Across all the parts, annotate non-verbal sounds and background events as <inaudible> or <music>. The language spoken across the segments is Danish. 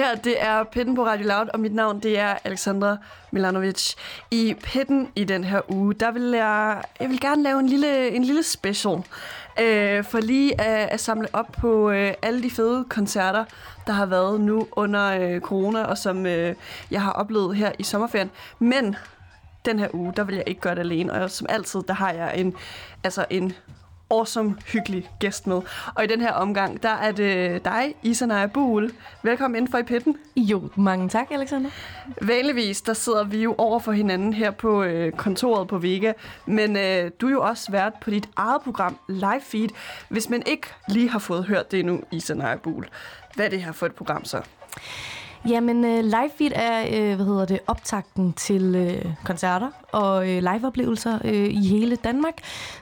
Her, det er Pitten på Radio Loud, og mit navn, det er Alexandra Milanovic. I Pitten i den her uge, der vil jeg, jeg vil gerne lave en lille, en lille special. Øh, for lige at, at samle op på øh, alle de fede koncerter, der har været nu under øh, corona, og som øh, jeg har oplevet her i sommerferien. Men den her uge, der vil jeg ikke gøre det alene, og som altid, der har jeg en, altså en awesome, hyggelig gæst med. Og i den her omgang, der er det dig, Isa Naja Buhl. Velkommen ind for i pitten. Jo, mange tak, Alexander. Vanligvis, der sidder vi jo over for hinanden her på øh, kontoret på Vega, men øh, du er jo også vært på dit eget program, Live Feed. Hvis man ikke lige har fået hørt det endnu, Isa Naja Buhl, hvad er det her for et program så? Jamen, uh, live feed er, uh, hvad hedder det, optakten til uh, koncerter og uh, liveoplevelser uh, i hele Danmark.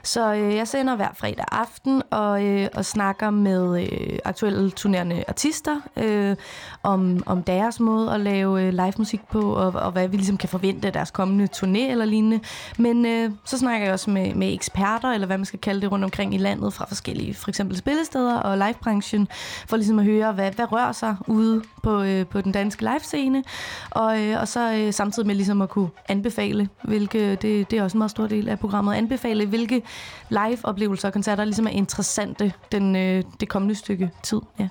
Så uh, jeg sender hver fredag aften og, uh, og snakker med uh, aktuelle turnerende artister uh, om, om deres måde at lave uh, live musik på, og, og hvad vi ligesom kan forvente af deres kommende turné eller lignende. Men uh, så snakker jeg også med, med eksperter, eller hvad man skal kalde det, rundt omkring i landet fra forskellige, for eksempel spillesteder og livebranchen, for ligesom at høre, hvad, hvad rører sig ude på, uh, på den den danske livescene, og, øh, og så øh, samtidig med ligesom at kunne anbefale, hvilke, det, det er også en meget stor del af programmet, anbefale, hvilke live-oplevelser og koncerter ligesom er interessante den, øh, det kommende stykke tid. Ja.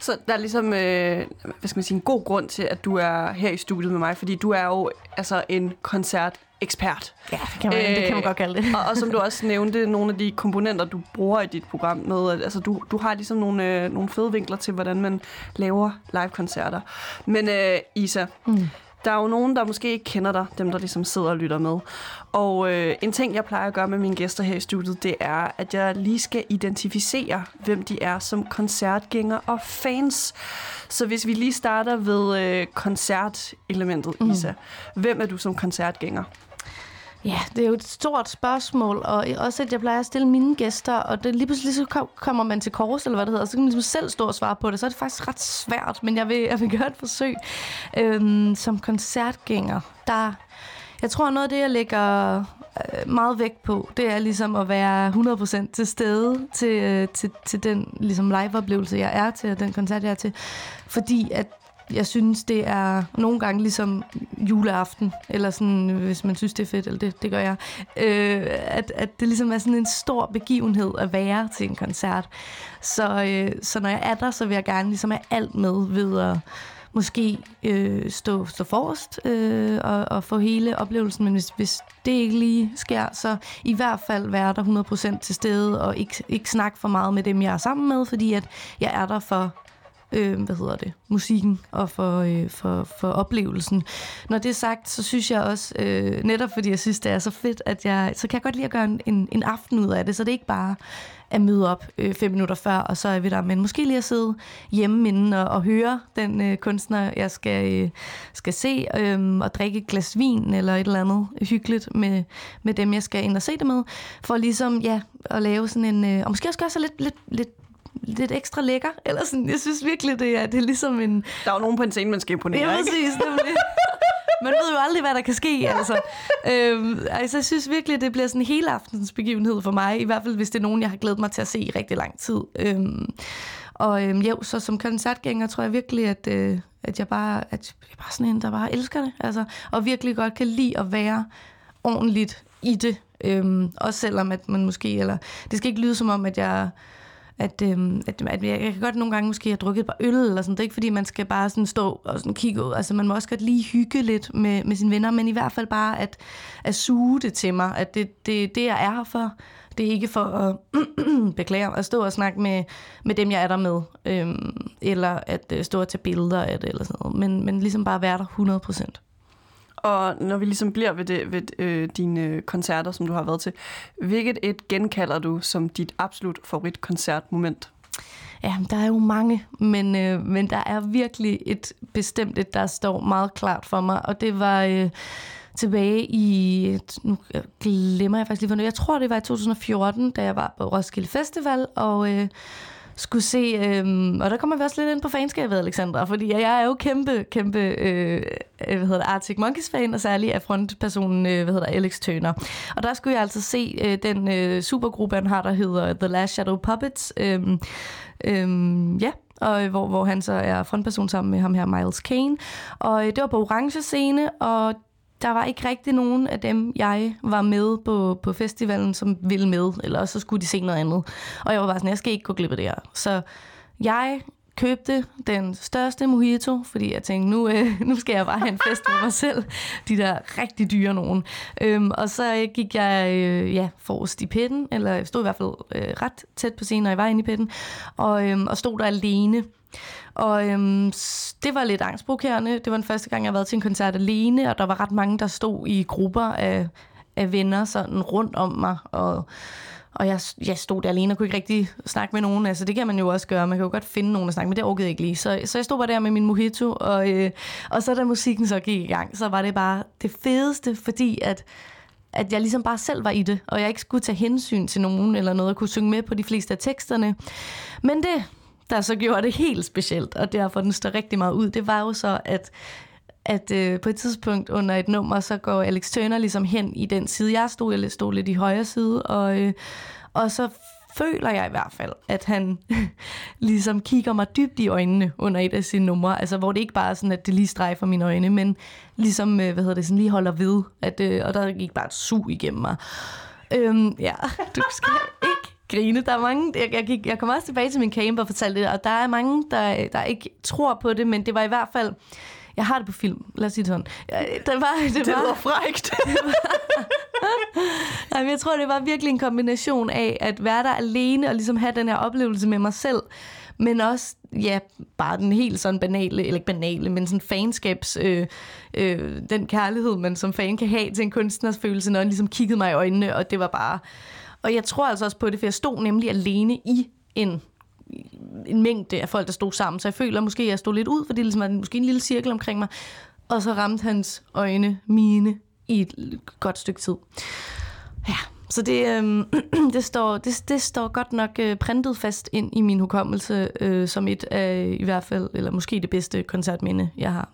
Så der er ligesom, øh, hvad skal man sige, en god grund til, at du er her i studiet med mig, fordi du er jo altså en koncert ekspert. Ja, det kan man, øh, det kan man godt kalde det. og, og som du også nævnte, nogle af de komponenter, du bruger i dit program med, at, altså du, du har ligesom nogle, øh, nogle fede vinkler til, hvordan man laver live-koncerter. Men øh, Isa, mm. der er jo nogen, der måske ikke kender dig, dem der ligesom sidder og lytter med. Og øh, en ting, jeg plejer at gøre med mine gæster her i studiet, det er, at jeg lige skal identificere, hvem de er som koncertgænger og fans. Så hvis vi lige starter ved øh, koncertelementet, mm. Isa. Hvem er du som koncertgænger? Ja, det er jo et stort spørgsmål, og også at jeg plejer at stille mine gæster, og det, lige pludselig så kommer man til kors, eller hvad det hedder, så kan man ligesom selv stå og svare på det, så er det faktisk ret svært, men jeg vil, jeg vil gøre et forsøg. Øhm, som koncertgænger, der... Jeg tror, noget af det, jeg lægger øh, meget vægt på, det er ligesom at være 100% til stede til, øh, til, til den ligesom live-oplevelse, jeg er til, og den koncert, jeg er til. Fordi at jeg synes, det er nogle gange ligesom juleaften, eller sådan, hvis man synes, det er fedt, eller det, det gør jeg, øh, at, at det ligesom er sådan en stor begivenhed at være til en koncert. Så, øh, så når jeg er der, så vil jeg gerne ligesom have alt med ved at måske øh, stå, stå forrest øh, og, og få hele oplevelsen, men hvis, hvis det ikke lige sker, så i hvert fald være der 100% til stede og ikke, ikke snakke for meget med dem, jeg er sammen med, fordi at jeg er der for øh, hvad hedder det, musikken og for, øh, for, for oplevelsen. Når det er sagt, så synes jeg også, øh, netop fordi jeg synes, det er så fedt, at jeg, så kan jeg godt lide at gøre en, en aften ud af det, så det er ikke bare at møde op øh, fem minutter før, og så er vi der, men måske lige at sidde hjemme inden og, og høre den øh, kunstner, jeg skal, øh, skal se, øh, og drikke et glas vin eller et eller andet hyggeligt med, med dem, jeg skal ind og se det med, for ligesom, ja, at lave sådan en, øh, og måske også gøre sig lidt, lidt, lidt lidt ekstra lækker. Eller sådan, jeg synes virkelig, det er, det er ligesom en... Der er jo nogen på en scene, man skal imponere, ja, ikke? præcis, nemlig. <laughs> Man ved jo aldrig, hvad der kan ske, altså. øhm, altså, jeg synes virkelig, det bliver sådan en hele aftens begivenhed for mig. I hvert fald, hvis det er nogen, jeg har glædet mig til at se i rigtig lang tid. Øhm, og øhm, jo, så som koncertgænger tror jeg virkelig, at, øh, at jeg bare at jeg bare sådan en, der bare elsker det. Altså, og virkelig godt kan lide at være ordentligt i det. Øhm, også selvom at man måske, eller det skal ikke lyde som om, at jeg at, øhm, at, at jeg, jeg kan godt nogle gange måske have drukket et par øl eller sådan. Det er ikke fordi, man skal bare sådan stå og sådan kigge ud. Altså man må også godt lige hygge lidt med, med sine venner, men i hvert fald bare at, at suge det til mig. At det, det, det jeg er her for. Det er ikke for at <clears throat> beklage, at stå og snakke med, med dem, jeg er der med. Øhm, eller at øh, stå og tage billeder af det eller sådan noget. Men, men ligesom bare være der 100 procent. Og når vi ligesom bliver ved, det, ved øh, dine koncerter, som du har været til, hvilket et genkalder du som dit absolut favoritkoncertmoment? Ja, der er jo mange, men, øh, men der er virkelig et bestemt et, der står meget klart for mig, og det var øh, tilbage i, nu glemmer jeg faktisk lige, hvornår, jeg tror det var i 2014, da jeg var på Roskilde Festival, og... Øh, skulle se, øhm, og der kommer vi også lidt ind på fanskabet, Alexandra, fordi jeg er jo kæmpe, kæmpe, øh, øh, hvad hedder det, Arctic Monkeys fan, og særlig af frontpersonen, øh, hvad hedder det, Alex Turner. Og der skulle jeg altså se øh, den øh, supergruppe, han har, der hedder The Last Shadow Puppets. Øhm, øhm, ja, og øh, hvor, hvor han så er frontperson sammen med ham her, Miles Kane. Og øh, det var på orange scene, og der var ikke rigtig nogen af dem, jeg var med på, på festivalen, som ville med, eller så skulle de se noget andet. Og jeg var bare sådan, jeg skal ikke gå glip af det her. Så jeg købte den største mojito, fordi jeg tænkte, nu, øh, <laughs> nu skal jeg bare have en fest med mig selv. De der rigtig dyre nogen. Øhm, og så gik jeg øh, ja, forrest i pitten, eller jeg stod i hvert fald øh, ret tæt på scenen, når jeg var inde i pitten, og, øh, og stod der alene. Og øhm, det var lidt angstprovokerende. Det var den første gang, jeg har været til en koncert alene, og der var ret mange, der stod i grupper af, af venner sådan rundt om mig. Og, og jeg, jeg stod der alene og kunne ikke rigtig snakke med nogen. Altså, det kan man jo også gøre. Man kan jo godt finde nogen at snakke med. Det orkede jeg ikke lige. Så, så jeg stod bare der med min mojito, og, øh, og så da musikken så gik i gang, så var det bare det fedeste, fordi at at jeg ligesom bare selv var i det, og jeg ikke skulle tage hensyn til nogen eller noget, og kunne synge med på de fleste af teksterne. Men det, der så gjorde det helt specielt, og derfor den står rigtig meget ud, det var jo så, at at øh, på et tidspunkt under et nummer, så går Alex Turner ligesom hen i den side, jeg stod. Jeg stod lidt i højre side, og, øh, og så føler jeg i hvert fald, at han <laughs> ligesom kigger mig dybt i øjnene under et af sine numre. Altså, hvor det ikke bare er sådan, at det lige strejfer mine øjne, men ligesom, øh, hvad hedder det, sådan lige holder ved. At, øh, og der gik bare et sug igennem mig. Øhm, ja, <laughs> du skal ikke grine. Der er mange, jeg, jeg, gik, jeg kom også tilbage til min camp og fortalte det, og der er mange, der, der ikke tror på det, men det var i hvert fald, jeg har det på film, lad os sige det sådan. Det var, det, det var, var frækt. <laughs> Nej, men jeg tror, det var virkelig en kombination af at være der alene og ligesom have den her oplevelse med mig selv, men også, ja, bare den helt sådan banale, eller ikke banale, men sådan fanskabs, øh, øh, den kærlighed, man som fan kan have til en kunstners følelse, når han ligesom kiggede mig i øjnene, og det var bare, og jeg tror altså også på det, for jeg stod nemlig alene i en en mængde af folk, der stod sammen. Så jeg føler måske, at jeg stod lidt ud, fordi det ligesom var måske en lille cirkel omkring mig. Og så ramte hans øjne mine i et godt stykke tid. Ja, så det, øh, <clears throat> det, står, det, det står godt nok øh, printet fast ind i min hukommelse, øh, som et af i hvert fald, eller måske det bedste koncertminde, jeg har.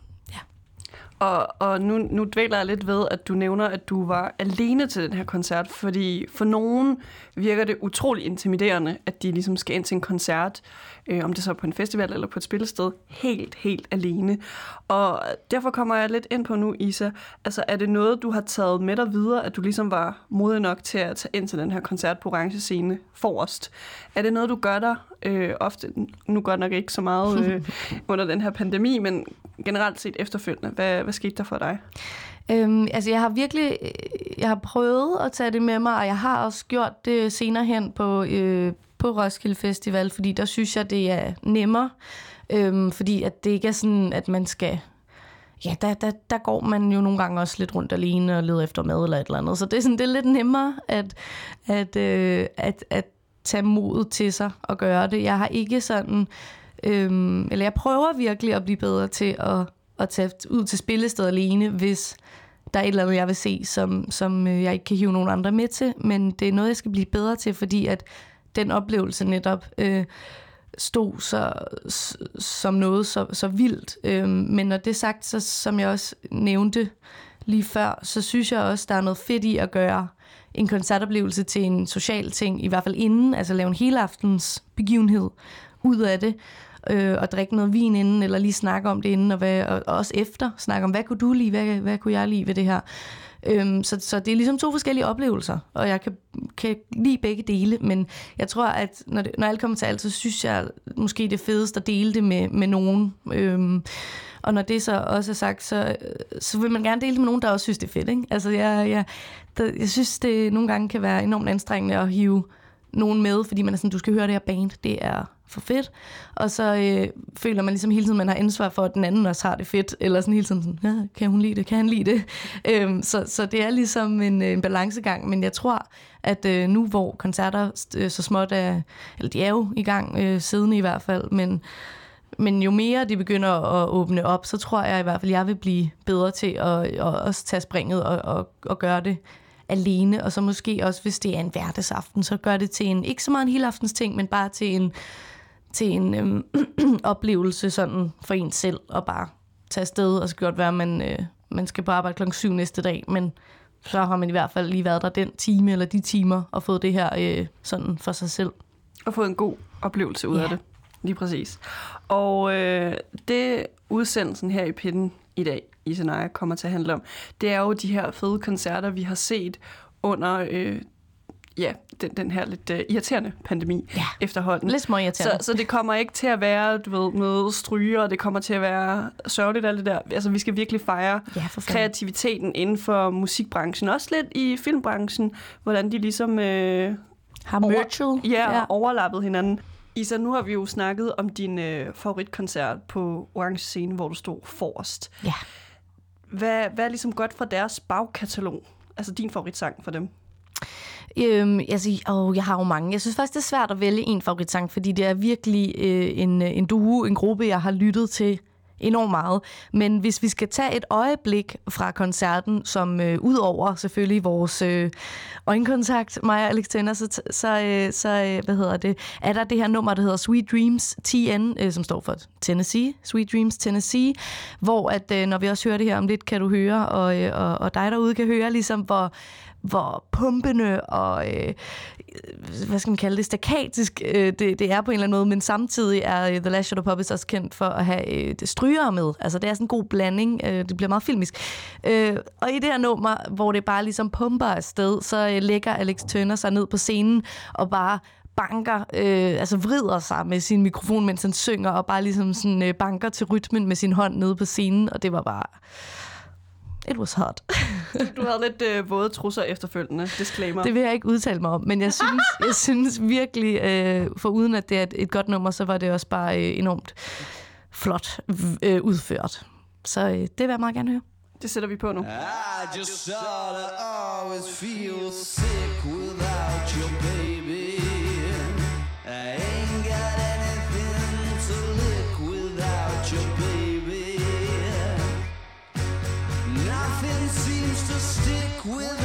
Og, og nu, nu dvæler jeg lidt ved, at du nævner, at du var alene til den her koncert, fordi for nogen virker det utrolig intimiderende, at de ligesom skal ind til en koncert, øh, om det så er på en festival eller på et spillested, helt, helt alene. Og derfor kommer jeg lidt ind på nu, Isa. Altså, er det noget, du har taget med dig videre, at du ligesom var modig nok til at tage ind til den her koncert på orange scene forrest? Er det noget, du gør der øh, ofte? Nu godt nok ikke så meget øh, <laughs> under den her pandemi, men generelt set efterfølgende. Hvad, hvad skete der for dig? Øhm, altså jeg har virkelig jeg har prøvet at tage det med mig, og jeg har også gjort det senere hen på, øh, på Roskilde Festival, fordi der synes jeg, det er nemmere. Øhm, fordi at det ikke er sådan, at man skal... Ja, der, der, der går man jo nogle gange også lidt rundt alene og leder efter mad eller et eller andet. Så det er, sådan, det er lidt nemmere at, at, øh, at, at tage modet til sig og gøre det. Jeg har ikke sådan... Øhm, eller jeg prøver virkelig at blive bedre til at, at tage ud til spillestedet alene, hvis der er et eller andet, jeg vil se, som, som øh, jeg ikke kan hive nogen andre med til. Men det er noget, jeg skal blive bedre til, fordi at den oplevelse netop øh, stod så, som noget så, så vildt. Øh, men når det er sagt, så som jeg også nævnte lige før, så synes jeg også, der er noget fedt i at gøre en koncertoplevelse til en social ting, i hvert fald inden, altså lave en hele aftens begivenhed ud af det, øh, og drikke noget vin inden, eller lige snakke om det inden, og, hvad, og, og også efter snakke om, hvad kunne du lide, hvad, hvad kunne jeg lide ved det her. Øhm, så, så det er ligesom to forskellige oplevelser, og jeg kan, kan lide begge dele, men jeg tror, at når, det, når alt kommer til alt, så synes jeg måske det er fedest at dele det med, med nogen. Øhm, og når det så også er sagt, så, så vil man gerne dele det med nogen, der også synes, det er fedt. Ikke? Altså, jeg, jeg, der, jeg synes, det nogle gange kan være enormt anstrengende at hive nogen med, fordi man er sådan, du skal høre det her band, det er for fedt. Og så øh, føler man ligesom hele tiden, man har ansvar for, at den anden også har det fedt. Eller sådan hele tiden sådan, ja, kan hun lide det? Kan han lide det? <laughs> øhm, så, så det er ligesom en, øh, en balancegang. Men jeg tror, at øh, nu hvor koncerter øh, så småt er, eller de er jo i gang, øh, siden i hvert fald, men men jo mere de begynder at åbne op, så tror jeg i hvert fald, at jeg vil blive bedre til at, at også tage springet og, og, og gøre det alene. Og så måske også, hvis det er en hverdagsaften, så gør det til en, ikke så meget en hele aftens ting, men bare til en, til en øhm, <clears throat> oplevelse sådan for en selv, og bare tage afsted, og så godt være, at man, øh, man skal på arbejde klokken 7 næste dag, men så har man i hvert fald lige været der den time eller de timer, og fået det her øh, sådan for sig selv. Og fået en god oplevelse ud Ja. af det. Lige præcis. Og øh, det udsendelsen her i Pinden i dag, i Senaya, kommer til at handle om, det er jo de her fede koncerter, vi har set under øh, ja, den, den her lidt øh, irriterende pandemi Ja. efterhånden. Lidt små Så, så det kommer ikke til at være, du ved, noget stryger, og det kommer til at være sørgeligt alt det der. Altså, vi skal virkelig fejre Ja, kreativiteten inden for musikbranchen. Også lidt i filmbranchen, hvordan de ligesom øh, Har Merchel. ja, ja. overlappet hinanden. Isa, nu har vi jo snakket om din øh, favoritkoncert på Orange Scene, hvor du stod forrest. ja. Hvad, hvad er ligesom godt fra deres bagkatalog? Altså din favoritsang for dem? Øhm, altså, åh, jeg har jo mange. Jeg synes faktisk, det er svært at vælge en favoritsang, fordi det er virkelig øh, en, øh, en duo, en gruppe, jeg har lyttet til enormt meget. Men hvis vi skal tage et øjeblik fra koncerten, som øh, ud over selvfølgelig vores øh, øjenkontakt, mig og Alex Tenner, så, så, øh, så øh, hvad hedder det, er der det her nummer, der hedder Sweet Dreams TN, øh, som står for Tennessee, Sweet Dreams Tennessee, hvor at øh, når vi også hører det her om lidt, kan du høre, og, øh, og, og dig derude kan høre, ligesom hvor, hvor pumpende og øh, hvad skal man kalde det, stakatisk øh, det, det er på en eller anden måde, men samtidig er øh, The Last Shadow Puppets også kendt for at have øh, det stryger med. Altså det er sådan en god blanding, øh, det bliver meget filmisk. Øh, og i det her nummer, hvor det bare ligesom pumper afsted, så øh, lægger Alex Turner sig ned på scenen og bare banker, øh, altså vrider sig med sin mikrofon, mens han synger, og bare ligesom sådan øh, banker til rytmen med sin hånd nede på scenen, og det var bare... It was hot. Du havde lidt øh, våde trusser efterfølgende. Disclaimer. Det vil jeg ikke udtale mig om, men jeg synes, jeg synes virkelig, øh, for uden at det er et, et godt nummer, så var det også bare øh, enormt flot øh, udført. Så øh, det vil jeg meget gerne høre. det sætter vi på nu. I just sorta always feel sick without you, baby. To stick without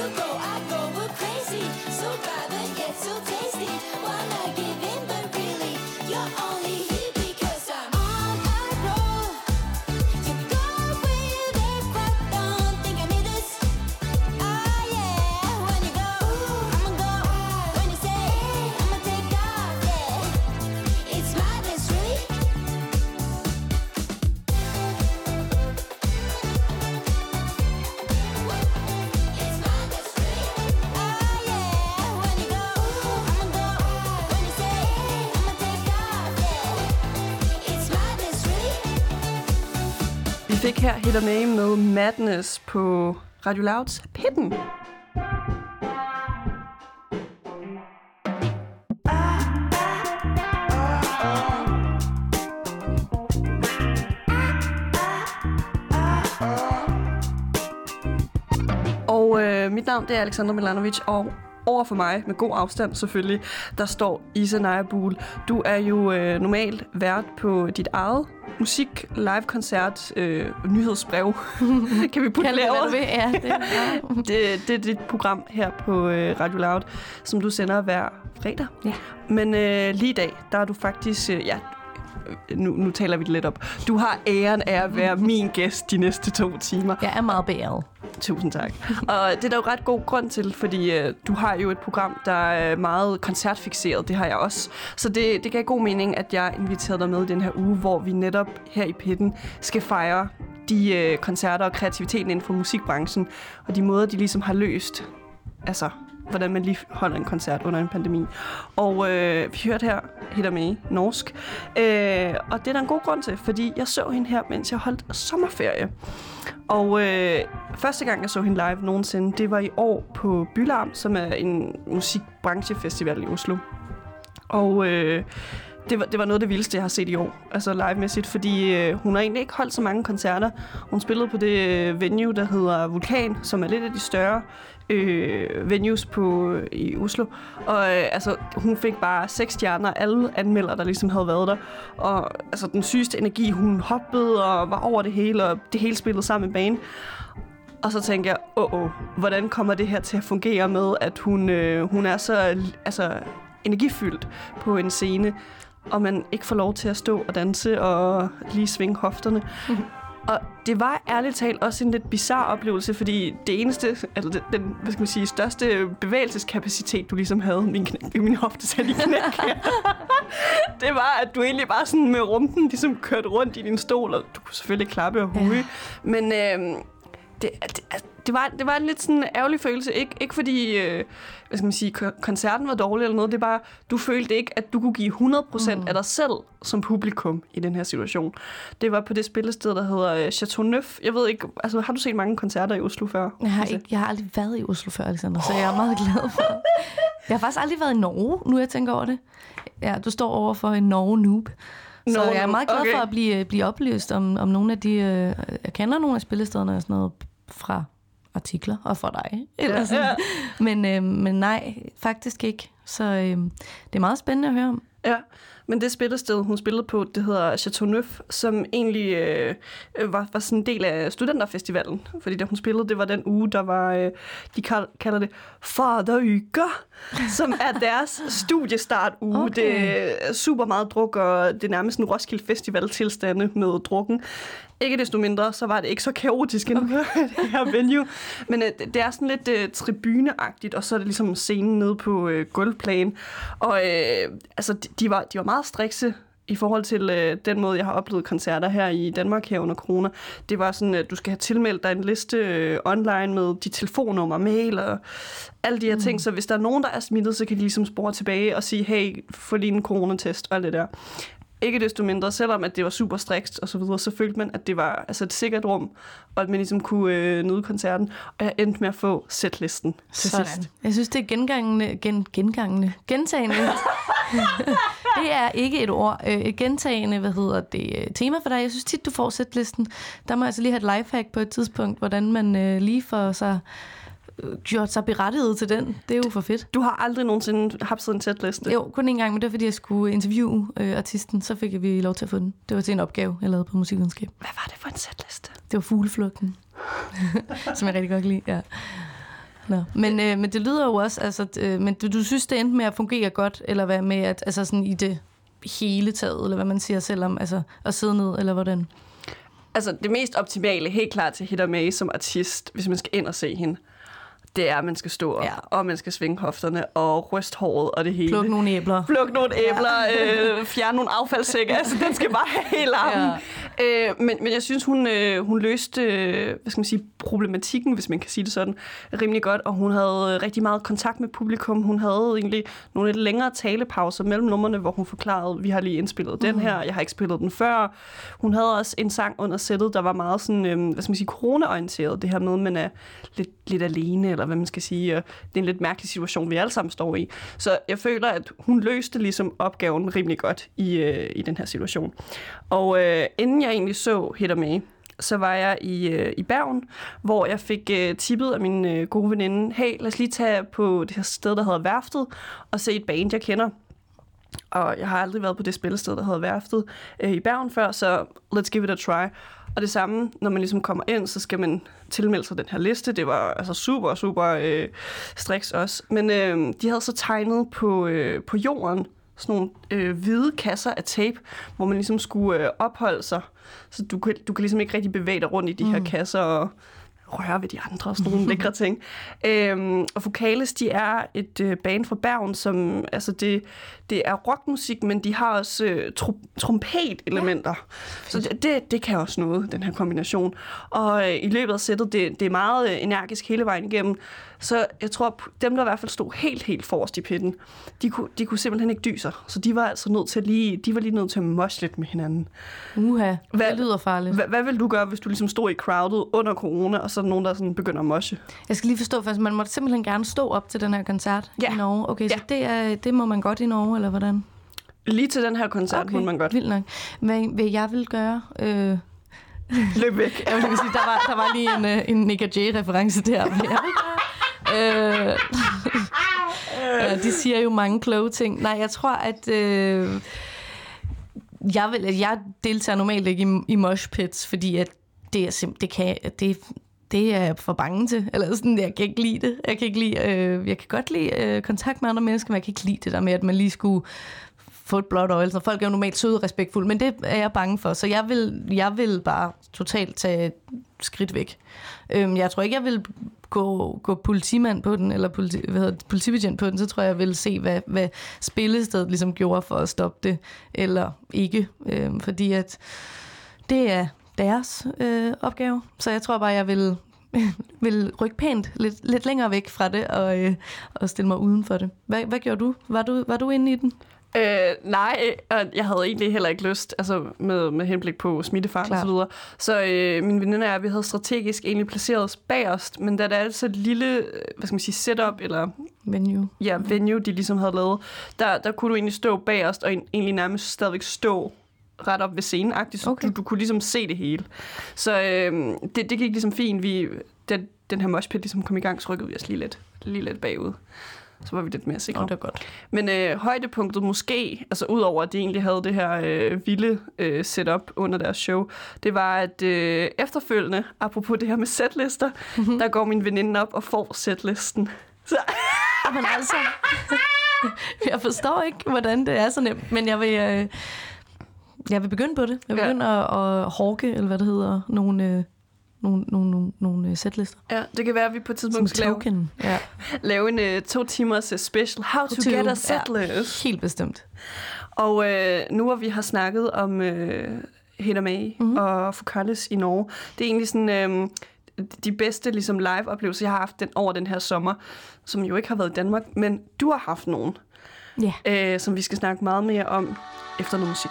you go, I go, we're crazy. So but yet so her Hit May med Madness på Radio Louds Pitten. Og øh, mit navn det er Alexander Milanovic, og over for mig, med god afstand selvfølgelig, der står Isa Nayabul. Du er jo øh, normalt vært på dit eget musik, live-koncert, øh, nyhedsbrev. <laughs> kan vi putte det, vil. Ja, det, <laughs> ja. Det, det er dit program her på øh, Radio Loud, som du sender hver fredag. Ja. Men øh, lige i dag, der er du faktisk... Øh, ja, nu, nu taler vi det lidt op. Du har æren af at være min gæst de næste to timer. Jeg er meget beæret. Tusind tak. Og det er der jo ret god grund til, fordi øh, du har jo et program, der er meget koncertfixeret. Det har jeg også. Så det, det gav god mening, at jeg inviterede dig med i den her uge, hvor vi netop her i Pitten skal fejre de øh, koncerter og kreativiteten inden for musikbranchen, og de måder, de ligesom har løst, altså hvordan man lige holder en koncert under en pandemi. Og øh, vi hørte her Hitter med norsk. Øh, og det er der en god grund til, fordi jeg så hende her, mens jeg holdt sommerferie. Og øh, første gang, jeg så hende live nogensinde, det var i år på Bylarm, som er en musikbranchefestival i Oslo. Og øh, det, var, det var noget af det vildeste, jeg har set i år, altså live-mæssigt, fordi øh, hun har egentlig ikke holdt så mange koncerter. Hun spillede på det øh, venue, der hedder Vulkan, som er lidt af de større øh, venues på, i Oslo. Og øh, altså, hun fik bare seks stjerner, alle anmelder, der ligesom havde været der. Og altså, den sygeste energi, hun hoppede og var over det hele, og det hele spillede sammen med banen. Og så tænkte jeg, åh, oh, oh, hvordan kommer det her til at fungere med, at hun, øh, hun er så altså, energifyldt på en scene, og man ikke får lov til at stå og danse og lige svinge hofterne. <laughs> Og det var ærligt talt også en lidt bizarre oplevelse, fordi det eneste, altså den, den hvad skal man sige, største bevægelseskapacitet, du ligesom havde, min, knæ, min hofte selv i knæk <laughs> det var, at du egentlig bare sådan med rumpen ligesom kørte rundt i din stol, og du kunne selvfølgelig klappe og huge. Ja. Men øh, det, det, det, var, det var en lidt sådan ærgerlig følelse. Ikke, ikke fordi øh, hvad skal man sige, ko- koncerten var dårlig eller noget. Det er bare, du følte ikke, at du kunne give 100% mm. af dig selv som publikum i den her situation. Det var på det spillested, der hedder øh, Chateau Neuf. Jeg ved ikke, altså har du set mange koncerter i Oslo før? Jeg har, ikke, jeg har aldrig været i Oslo før, Alexander, så jeg er meget glad for Jeg har faktisk aldrig været i Norge, nu jeg tænker over det. Ja, du står over for en Norge-noob. Så jeg er meget glad okay. for at blive, blive oplyst om, om nogle af de... Øh, jeg kender nogle af spillestederne og sådan noget fra artikler og fra dig. Eller sådan. ja. Men, øh, men nej, faktisk ikke. Så øh, det er meget spændende at høre om. Ja, men det spillested, hun spillede på, det hedder Chateau Neuf, som egentlig øh, var, var sådan en del af studenterfestivalen. Fordi da hun spillede, det var den uge, der var, øh, de kal- kalder det Faderuger, som er deres studiestart uge. Okay. Det er super meget druk, og det er nærmest en Roskilde Festival tilstande med drukken. Ikke desto mindre, så var det ikke så kaotisk inden okay. <laughs> det her venue. Men øh, det det er sådan lidt øh, tribuneagtigt, og så er det ligesom scenen nede på øh, gulvplan. Og øh, altså, de, de, var, de var meget strikse i forhold til øh, den måde, jeg har oplevet koncerter her i Danmark her under corona. Det var sådan, at du skal have tilmeldt dig en liste øh, online med dit telefonnummer, mail og alle de her mm. ting. Så hvis der er nogen, der er smittet, så kan de ligesom spore tilbage og sige, hey, få lige en coronatest og alt det der. Ikke desto mindre, selvom at det var super strikst og så videre, så følte man, at det var altså et sikkert rum, og at man ligesom kunne øh, nyde koncerten. Og jeg endte med at få sætlisten til Sådan. sidst. Jeg synes, det er gengangende, gen, gengangende, gentagende. <laughs> det er ikke et ord. Øh, Et gentagende, hvad hedder det, øh, tema for dig. Jeg synes tit, du får sætlisten. Der må jeg altså lige have et lifehack på et tidspunkt, hvordan man øh, lige får sig øh, gjort sig berettiget til den. Det er jo for fedt. Du har aldrig nogensinde haft sådan en sætliste? Jo, kun en gang, men det var fordi, jeg skulle interviewe øh, artisten. Så fik vi lov til at få den. Det var til en opgave, jeg lavede på musikvidenskab. Hvad var det for en sætliste? Det var fugleflugten. <laughs> Som jeg rigtig godt kan lide, ja. Nå. Men, øh, men det lyder jo også, altså, øh, men du, du synes, det endte med at fungere godt, eller hvad med, at, altså sådan i det hele taget, eller hvad man siger selv om, altså at sidde ned, eller hvordan? Altså, det mest optimale, helt klart til Hitter May som artist, hvis man skal ind og se hende, det er, at man skal stå op, Ja. ja. og man skal svinge hofterne, og ryste håret og det hele. Pluk nogle æbler. Pluk nogle æbler, øh, fjerne nogle affaldssække. Altså, den skal bare have helt armen. Øh, men, men jeg synes, hun, øh, hun løste øh, hvad skal man sige, problematikken, hvis man kan sige det sådan, rimelig godt. Og hun havde øh, rigtig meget kontakt med publikum. Hun havde egentlig nogle lidt længere talepauser mellem numrene, hvor hun forklarede, vi har lige indspillet den her, jeg har ikke spillet den før. Hun havde også en sang under sættet, der var meget sådan, øh, hvad skal man sige, corona-orienteret. Det her med, at man er lidt, lidt alene, eller hvad man skal sige. Det er en lidt mærkelig situation, vi alle sammen står i. Så jeg føler, at hun løste ligesom opgaven rimelig godt i, øh, i den her situation. Og øh, inden jeg egentlig så Hitter med, så var jeg i, øh, i Bergen, hvor jeg fik øh, tippet af min øh, gode veninde, hey, lad os lige tage på det her sted, der hedder Værftet, og se et band, jeg kender. Og jeg har aldrig været på det spillested, der hedder Værftet øh, i Bergen før, så let's give it a try. Og det samme, når man ligesom kommer ind, så skal man tilmelde sig den her liste. Det var altså super, super øh, striks også. Men øh, de havde så tegnet på, øh, på jorden sådan nogle øh, hvide kasser af tape, hvor man ligesom skulle øh, opholde sig. Så du kan, du kan ligesom ikke rigtig bevæge dig rundt i de mm. her kasser og røre ved de andre og sådan nogle <laughs> lækre ting. Øhm, og Focales, de er et øh, band fra Bergen, som, altså det, det er rockmusik, men de har også øh, tr- trompetelementer. Ja. Så det, det, det kan også noget, den her kombination. Og øh, i løbet af sættet, det, det er meget øh, energisk hele vejen igennem. Så jeg tror, dem, der i hvert fald stod helt, helt forrest i pitten, de kunne, de kunne simpelthen ikke dyse sig. Så de var altså nødt til lige, de var lige nødt til at mosh lidt med hinanden. Uha, Hvad- det lyder farligt. Hva, hvad vil du gøre, hvis du ligesom stod i crowded under corona, og så er der nogen, der sådan begynder at moshe? Jeg skal lige forstå, for man måtte simpelthen gerne stå op til den her koncert Ja. i Norge. Okay, så Ja. det, er, det må man godt i Norge, eller hvordan? Lige til den her koncert okay. må man godt Vildt nok. Hvad, hvad jeg vil gøre... Øh, løbe væk. <laughs> jeg vil sige, der var, der var lige en, øh, en Nick J-reference der. Hvad jeg øh, <laughs> ja, de siger jo mange kloge ting. Nej, jeg tror, at... Øh, jeg, vil, jeg deltager normalt ikke i, i mosh pits, fordi at det er simpelthen, det kan, det, det er jeg for bange til. Eller sådan, jeg kan ikke lide det. Jeg kan, ikke lide, øh, jeg kan godt lide øh, kontakt med andre mennesker, men jeg kan ikke lide det der med, at man lige skulle få et blåt øje. Så folk er jo normalt søde og respektfulde, men det er jeg bange for. Så jeg vil, jeg vil bare totalt tage skridt væk. Øhm, jeg tror ikke, jeg vil gå, gå politimand på den, eller politi, hvad hedder det, politibetjent på den, så tror jeg, jeg vil se, hvad, hvad spillestedet ligesom gjorde for at stoppe det, eller ikke. Øh, fordi at det er deres øh, opgave. Så jeg tror bare, jeg vil, <laughs> vil rykke pænt lidt, lidt længere væk fra det, og, øh, og stille mig uden for det. Hvad, hvad gjorde du? Var, du? var du inde i den? Øh, nej, og jeg havde egentlig heller ikke lyst, altså med, med henblik på smittefaren og så videre. Så øh, min veninde og jeg, vi havde strategisk egentlig placeret os bagerst, men da der er altså et lille, øh, hvad skal man sige, setup, eller Venue. ja, venue, de ligesom havde lavet, der, der kunne du egentlig stå bagerst, og egentlig nærmest stadigvæk stå ret op ved scenen så Okay. du, du kunne ligesom se det hele. Så øh, det, det gik ligesom fint. Vi, da den her moshpit ligesom kom i gang, så rykkede vi os lige lidt, lige lidt bagud. Så var vi lidt mere sikre. Nå, det var godt. Men øh, højdepunktet måske, altså udover at de egentlig havde det her øh, vilde øh, setup under deres show, det var, at øh, efterfølgende, apropos det her med setlister, mm-hmm. der går min veninde op og får setlisten. Så, <laughs> Men altså, <laughs> jeg forstår ikke, hvordan det er så nemt, men jeg vil, øh, jeg vil begynde på det. Jeg vil Ja. begynde at, at horke, eller hvad det hedder, nogle, øh, nogle, nogle, nogle, nogle øh, sætlister. ja, det kan være, at vi på et tidspunkt skal lave. Ja. <laughs> lave en øh, to timers øh, special, How to, To, get a ja. setlist. Helt bestemt. Og øh, nu hvor vi har snakket om øh, Hedda May Mhm. mm-hmm. og Foucauldes i Norge, det er egentlig sådan øh, de bedste ligesom, live-oplevelser, jeg har haft den, over den her sommer, som jo ikke har været i Danmark, men du har haft nogen, Ja. øh, som vi skal snakke meget mere om efter noget musik.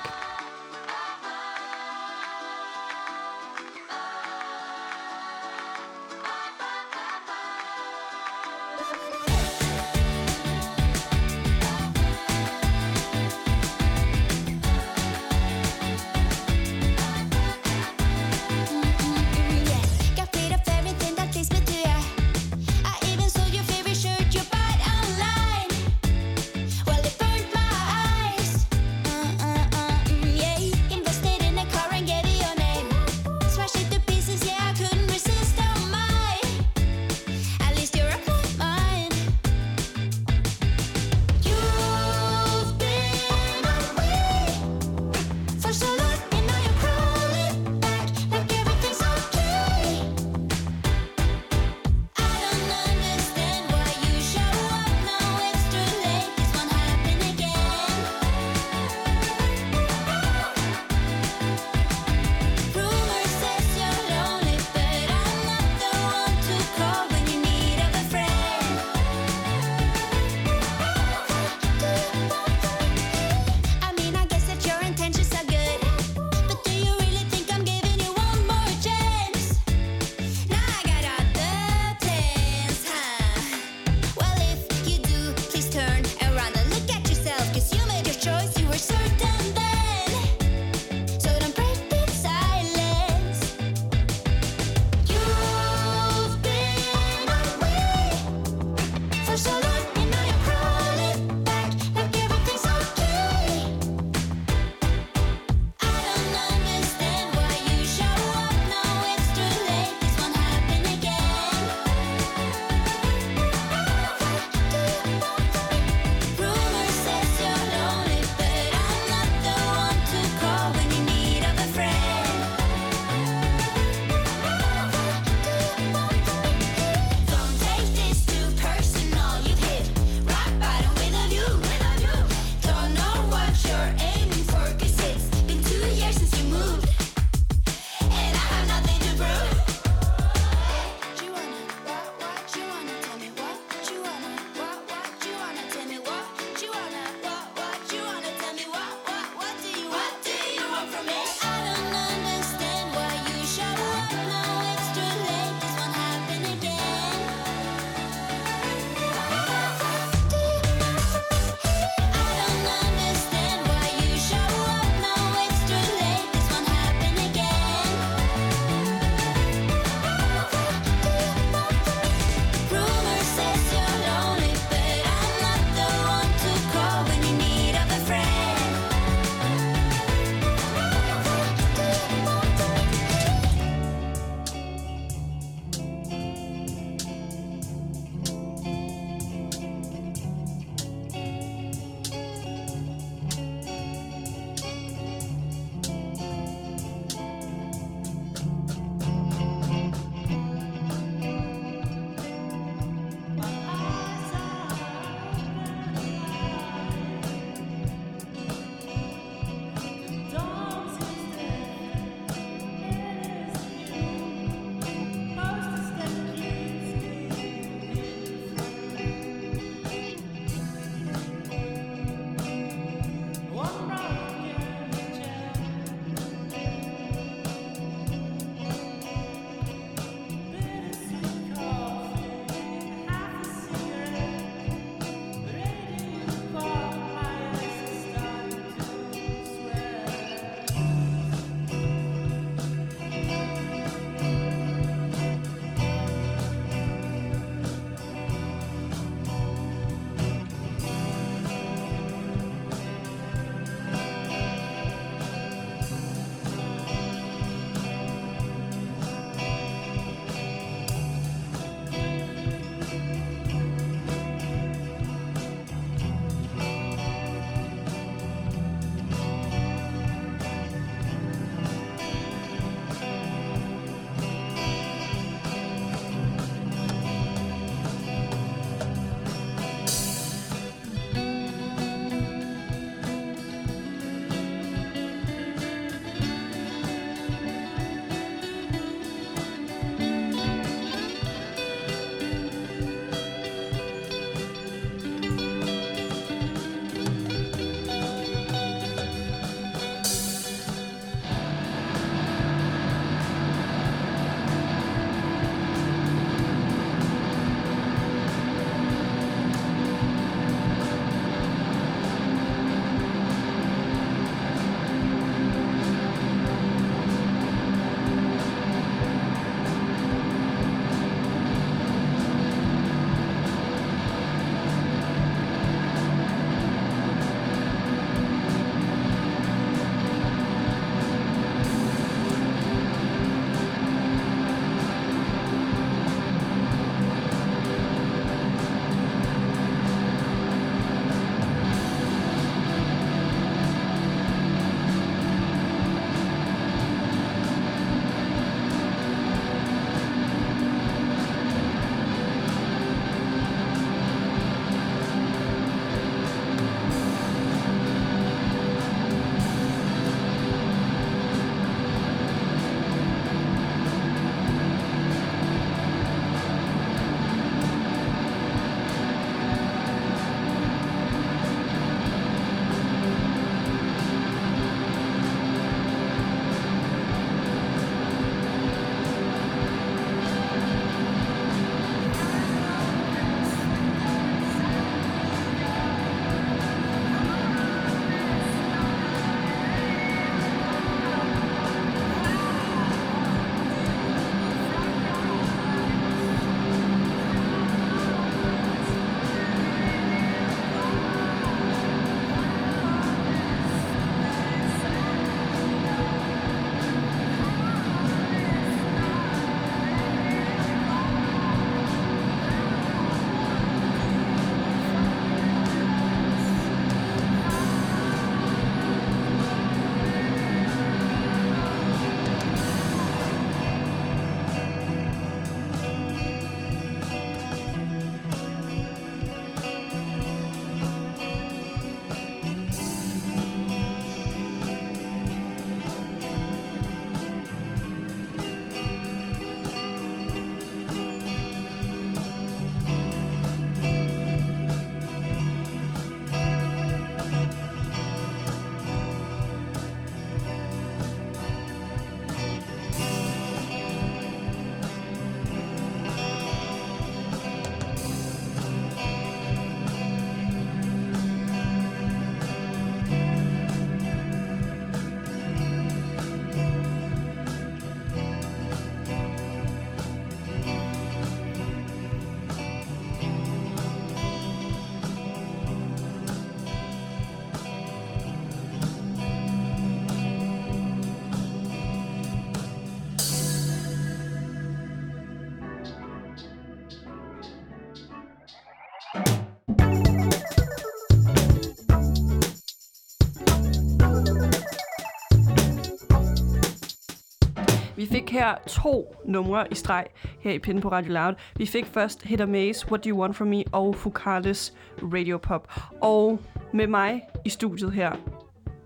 Her to numre i streg her i Pinden på Radio Loud. Vi fik først Hit Amaze, What Do You Want From Me og Fukales Radio Pop. Og med mig i studiet her,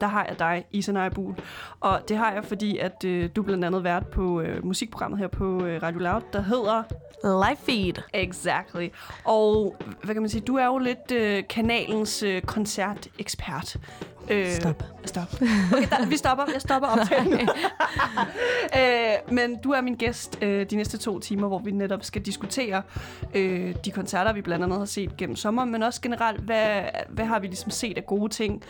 der har jeg dig, Isa Nejbul. Og det har jeg, fordi at øh, du blandt andet vært på øh, musikprogrammet her på øh, Radio Loud, der hedder Live feed. Exactly. Og hvad kan man sige, du er jo lidt øh, kanalens øh, koncertekspert. Øh, Stop. Stop. Okay, der, vi stopper. Jeg stopper <laughs> optagelsen. <laughs> øh, men du er min gæst øh, de næste to timer, hvor vi netop skal diskutere øh, de koncerter, vi blandt andet har set gennem sommer, men også generelt, hvad, hvad har vi ligesom set af gode ting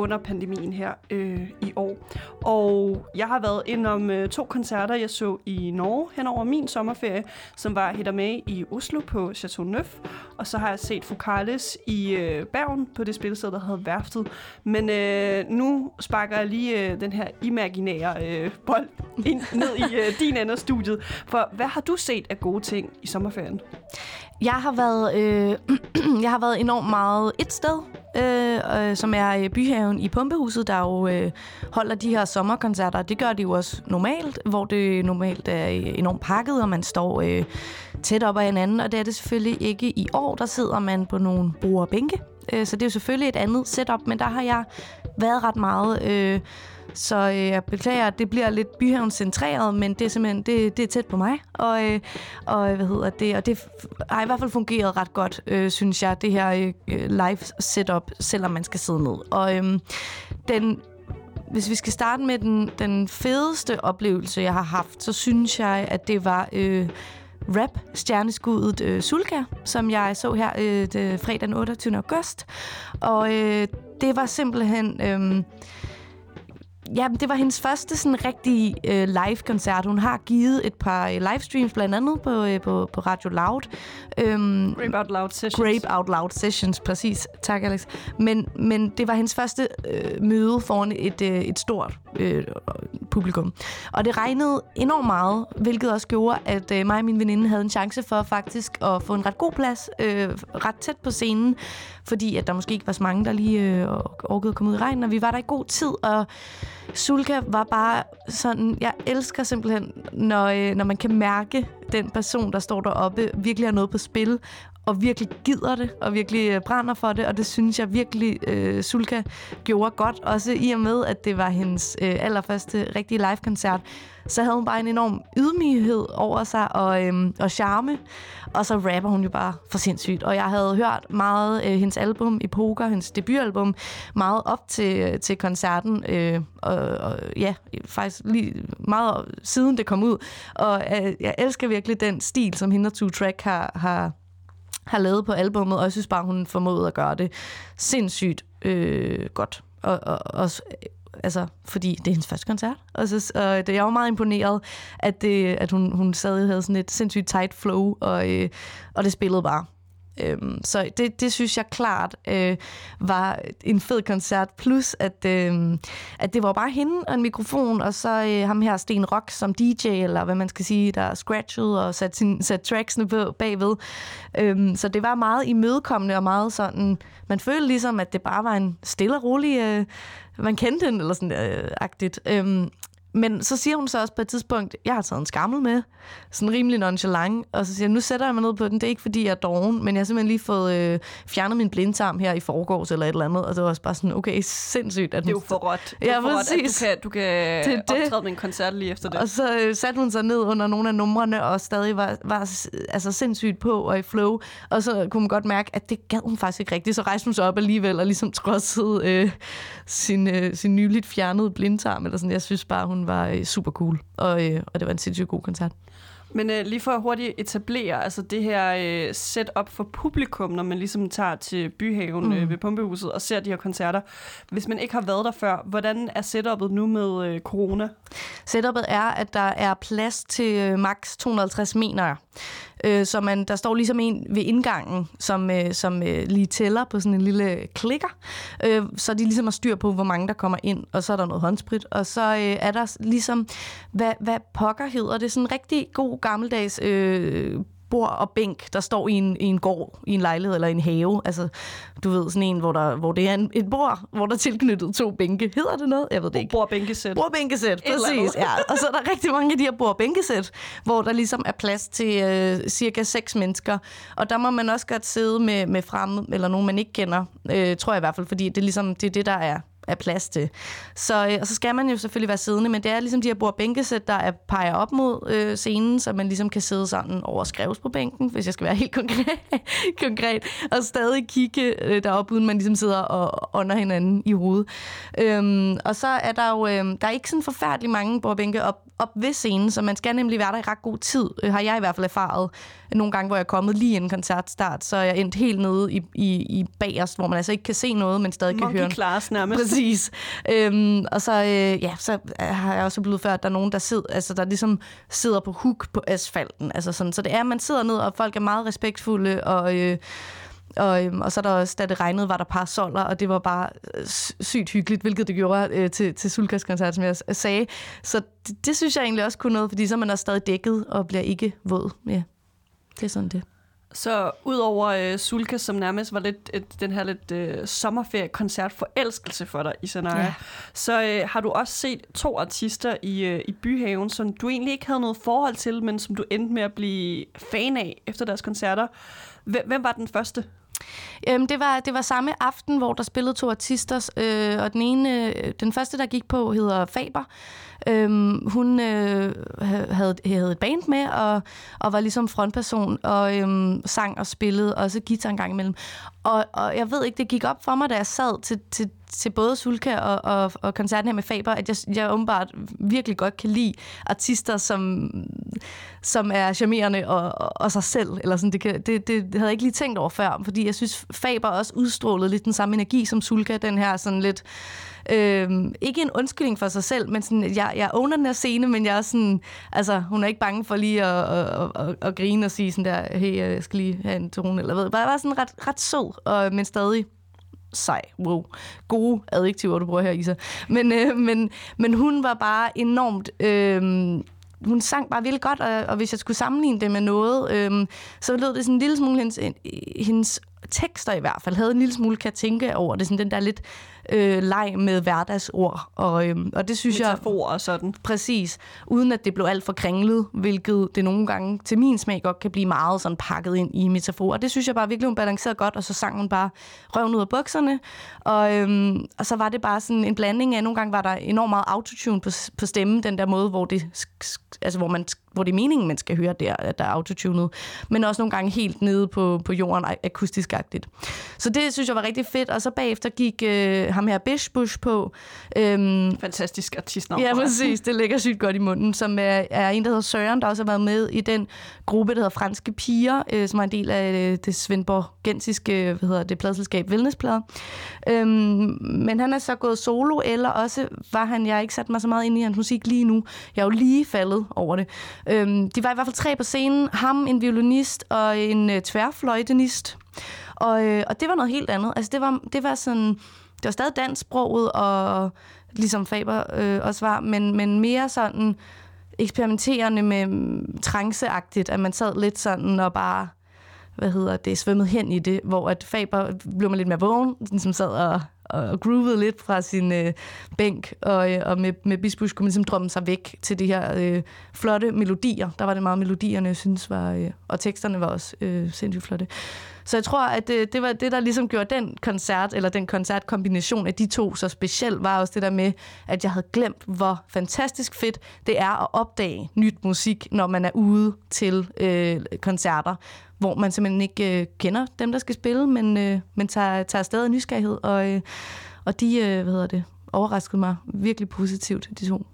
under pandemien her øh, i år. Og jeg har været ind om øh, to koncerter, jeg så i Norge hen over min sommerferie, som var Hitter med i Oslo på Chateau Neuf. Og så har jeg set Focales i øh, Bergen på det spilsted, der hedder Værftet. Men øh, nu sparker jeg lige øh, den her imaginære øh, bold ind, ned i øh, din ende af studiet. For hvad har du set af gode ting i sommerferien? Jeg har været, øh, <clears throat> jeg har været enormt meget et sted, øh, øh, som er øh, Byhaven i Pumpehuset, der jo øh, holder de her sommerkoncerter. Det gør de jo også normalt, hvor det normalt er øh, enormt pakket, og man står øh, tæt op ad hinanden. Og det er det selvfølgelig ikke i år. Der sidder man på nogle bord og bænke. Øh, så det er jo selvfølgelig et andet setup, men der har jeg været ret meget... Øh, så øh, jeg beklager, at det bliver lidt byhaven centreret, men det er simpelthen det, det er tæt på mig. Og, øh, og hvad hedder det? Og det har i hvert fald fungeret ret godt, øh, synes jeg, det her øh, live setup, selvom man skal sidde ned. Og øh, den hvis vi skal starte med den, den fedeste oplevelse, jeg har haft, så synes jeg, at det var øh, rap-stjerneskuddet øh, Sulka, som jeg så her øh, det, fredag den 28. august. Og øh, det var simpelthen... Øh, Ja, det var hendes første sådan rigtige øh, live-koncert. Hun har givet et par øh, livestreams, blandt andet på, øh, på, på Radio Loud. Øhm, Grape Out Loud Sessions. Grape Out Loud Sessions, præcis. Tak, Alex. Men, men det var hendes første øh, møde foran et, øh, et stort øh, publikum. Og det regnede enormt meget, hvilket også gjorde, at øh, mig og min veninde havde en chance for faktisk at få en ret god plads, øh, ret tæt på scenen, fordi at der måske ikke var så mange, der lige øh, orkede at komme ud i regnen, og vi var der i god tid, og Sulka var bare sådan, jeg elsker simpelthen, når, øh, når man kan mærke den person, der står deroppe, virkelig har noget på spil, og virkelig gider det, og virkelig øh, brænder for det, og det synes jeg virkelig, øh, Sulka gjorde godt, også i og med, at det var hendes øh, allerførste rigtige live-koncert, så havde hun bare en enorm ydmyghed over sig, og, øh, og charme, og så rapper hun jo bare for sindssygt, og jeg havde hørt meget øh, hendes album i Poker, hendes debutalbum, meget op til, øh, til koncerten, øh, og, og ja, faktisk lige meget siden det kom ud, og øh, jeg elsker virkelig den stil, som hende og Two Track har, har har lavet på albummet, og jeg synes bare, hun formåede at gøre det sindssygt øh, godt. Og, og, og altså, fordi det er hendes første koncert. Og, så, og det, jeg var meget imponeret, at, det, at hun, hun sad og havde sådan et sindssygt tight flow, og, øh, og det spillede bare. Øhm, så det, det synes jeg klart øh, var en fed koncert. Plus, at, øh, at det var bare hende og en mikrofon, og så øh, ham her, Sten Rock, som DJ, eller hvad man skal sige, der scratchede og satte, sin, satte tracksene på, bagved. Øhm, så det var meget imødekommende og meget sådan... Man følte ligesom, at det bare var en stille og rolig... Øh, man kendte den, eller sådan øh, agtigt. Øhm, men så siger hun så også på et tidspunkt, jeg har taget en skammel med, sådan rimelig nonchalant, og så siger jeg, nu sætter jeg mig ned på den, det er ikke fordi, jeg er doven, men jeg har simpelthen lige fået øh, fjernet min blindtarm her i forgårs eller et eller andet, og det var også bare sådan, okay, sindssygt. At Det er jo for råt. Ja, for råt, at præcis. du kan, du kan Det det. optræde med en koncert lige efter det. Og så øh, satte hun sig ned under nogle af numrene, og stadig var, var altså sindssygt på og i flow. Og så kunne man godt mærke, at det gad hun faktisk ikke rigtigt. Så rejste hun sig op alligevel og ligesom trodsede øh, sin, øh, sin nyligt fjernede blindtarm. Eller sådan. Jeg synes bare, hun var øh, super cool. Og, øh, og det var en sindssygt god koncert. Men øh, lige for at hurtigt etablere altså det her øh, setup for publikum, når man ligesom tager til Byhaven mm. øh, ved Pumpehuset og ser de her koncerter. Hvis man ikke har været der før, hvordan er setupet nu med øh, corona? Setupet er, at der er plads til øh, max 250 meter. Øh, så man, der står ligesom en ved indgangen, som, øh, som øh, lige tæller på sådan en lille klikker. Øh, så de ligesom har styr på, hvor mange der kommer ind, og så er der noget håndsprit. Og så øh, er der ligesom, hvad, hvad pokker hedder det, sådan en rigtig god gammeldags øh, bord og bænk, der står i en, i en gård, i en lejlighed eller en have. Altså, du ved, sådan en, hvor, der, hvor det er en, et bord, hvor der er tilknyttet to bænke. Hedder det noget? Jeg ved det ikke. Bordbænkesæt. Bordbænkesæt, præcis. Ja. Og så er der rigtig mange af de her bordbænkesæt, hvor der ligesom er plads til øh, cirka seks mennesker. Og der må man også godt sidde med, med fremme, eller nogen, man ikke kender, øh, tror jeg i hvert fald, fordi det er ligesom det, er det der er er plads til. Så, øh, og så skal man jo selvfølgelig være siddende, men det er ligesom de her bordbænkesæt, der er, peger op mod øh, scenen, så man ligesom kan sidde sådan over skrevs på bænken, hvis jeg skal være <laughs> helt konkret, konkret og stadig kigge øh, derop, uden man ligesom sidder og ånder hinanden i hovedet. Øhm, og så er der jo, øh, der er ikke sådan forfærdelig mange bordbænke op, op ved scenen, så man skal nemlig være der i ret god tid, øh, har jeg i hvert fald erfaret. Nogle gange, hvor jeg er kommet lige inden koncertstart, så er jeg endt helt nede i, i, i bagerst, hvor man altså ikke kan se noget, men stadig kan høre Monkey class nærmest. Præcis. Øhm, og så, øh, ja, så øh, har jeg også blevet før, at der er nogen, der sidder, altså, der ligesom sidder på huk på asfalten. Altså sådan, så det er, at man sidder ned, og folk er meget respektfulde, og... Øh, og, øhm, og så der også, da det regnede, var der parasoller, og det var bare øh, sygt hyggeligt, hvilket det gjorde øh, til, til Sulkas koncert, som jeg sagde. Så det, det synes jeg egentlig også kunne noget, fordi så er man også stadig dækket og bliver ikke våd. Ja, det er sådan det. Så udover øh, Sulka, som nærmest var lidt et, den her lidt øh, sommerferie-koncert forelskelse for dig i Sanaya, Ja. så øh, har du også set to artister i, øh, i Byhaven, som du egentlig ikke havde noget forhold til, men som du endte med at blive fan af efter deres koncerter. Hvem, hvem var den første? Øhm, det, var, det var samme aften, hvor der spillede to artister, øh, og den ene, øh, den første, der gik på, hedder Faber. Øhm, hun øh, havde, havde et band med, og, og var ligesom frontperson, og øhm, sang og spillede, og så guitar en gang imellem. Og, og jeg ved ikke, det gik op for mig, da jeg sad til, til, til både Sulka og, og, og koncerten her med Faber, at jeg, jeg åbenbart virkelig godt kan lide artister, som, som er charmerende og, og, og sig selv. Eller sådan, det, kan, det, det havde jeg ikke lige tænkt over før, fordi jeg synes, Faber også udstrålede lidt den samme energi som Sulka, den her sådan lidt øh, ikke en undskyldning for sig selv, men sådan, jeg, jeg owner den her scene, men jeg er sådan, altså, hun er ikke bange for lige at, at, at, at grine og sige sådan der, hey, øh, jeg skal lige have en tone, eller hvad. Bare, bare sådan ret, ret sød, og, men stadig sej. Wow. Gode adjektiver, du bruger her, Isa. Men, øh, men, men hun var bare enormt... Øh, hun sang bare virkelig godt, og, og hvis jeg skulle sammenligne det med noget, øh, så lød det sådan en lille smule, hendes, hendes tekster i hvert fald, havde en lille smule, kan tænke over det, sådan den der lidt øh, leg med hverdagsord, og, øh, og det synes jeg... Metafor og sådan. Præcis. Uden at det blev alt for kringlet, hvilket det nogle gange til min smag godt kan blive meget sådan pakket ind i metaforer. Det synes jeg bare virkelig, hun balancerede godt, og så sang hun bare røven ud af bukserne. Og, øhm, og så var det bare sådan en blanding af, nogle gange var der enormt meget autotune på, på stemmen, den der måde, hvor det, altså, hvor man, hvor det er meningen, man skal høre der, at der er autotunet. Men også nogle gange helt nede på, på jorden, ak- akustisk-agtigt. Så det synes jeg var rigtig fedt. Og så bagefter gik øh, ham her Bish Bush på. Øhm, Fantastisk artistnavn. Ja, præcis. Det ligger sygt godt i munden, som er, er en, der hedder Søren, der også har været med i den gruppe, der hedder Franske Piger, øh, som er en del af øh, det svendborgensiske, hvad hedder det, pladselskab Vildnesplader. Øhm, men han er så gået solo, eller også var han, jeg har ikke sat mig så meget ind i hans musik lige nu. Jeg er jo lige faldet over det. Øhm, de var i hvert fald tre på scenen. Ham, en violinist og en øh, tværfløjtenist. Og, øh, og det var noget helt andet. Altså, det var, det var sådan... Det var stadig dansksproget, og ligesom Faber øh, også var, men, men mere sådan eksperimenterende med mm, tranceagtigt, at man sad lidt sådan og bare hvad hedder det, svømmet hen i det, hvor at Faber blev man lidt mere vågen, som sad og, og groovede lidt fra sin øh, bænk, og, øh, og med, med Bisbush kunne man ligesom drømme sig væk til de her øh, flotte melodier. Der var det meget melodierne, jeg synes var, øh, og teksterne var også øh, sindssygt flotte. Så jeg tror, at det, det var det, der ligesom gjorde den koncert, eller den koncertkombination af de to så speciel, var også det der med, at jeg havde glemt, hvor fantastisk fedt det er at opdage nyt musik, når man er ude til øh, koncerter, hvor man simpelthen ikke øh, kender dem, der skal spille, men, øh, men tager, tager stadig nysgerrighed, og, øh, og de, øh, hvad hedder det, overraskede mig virkelig positivt, de to.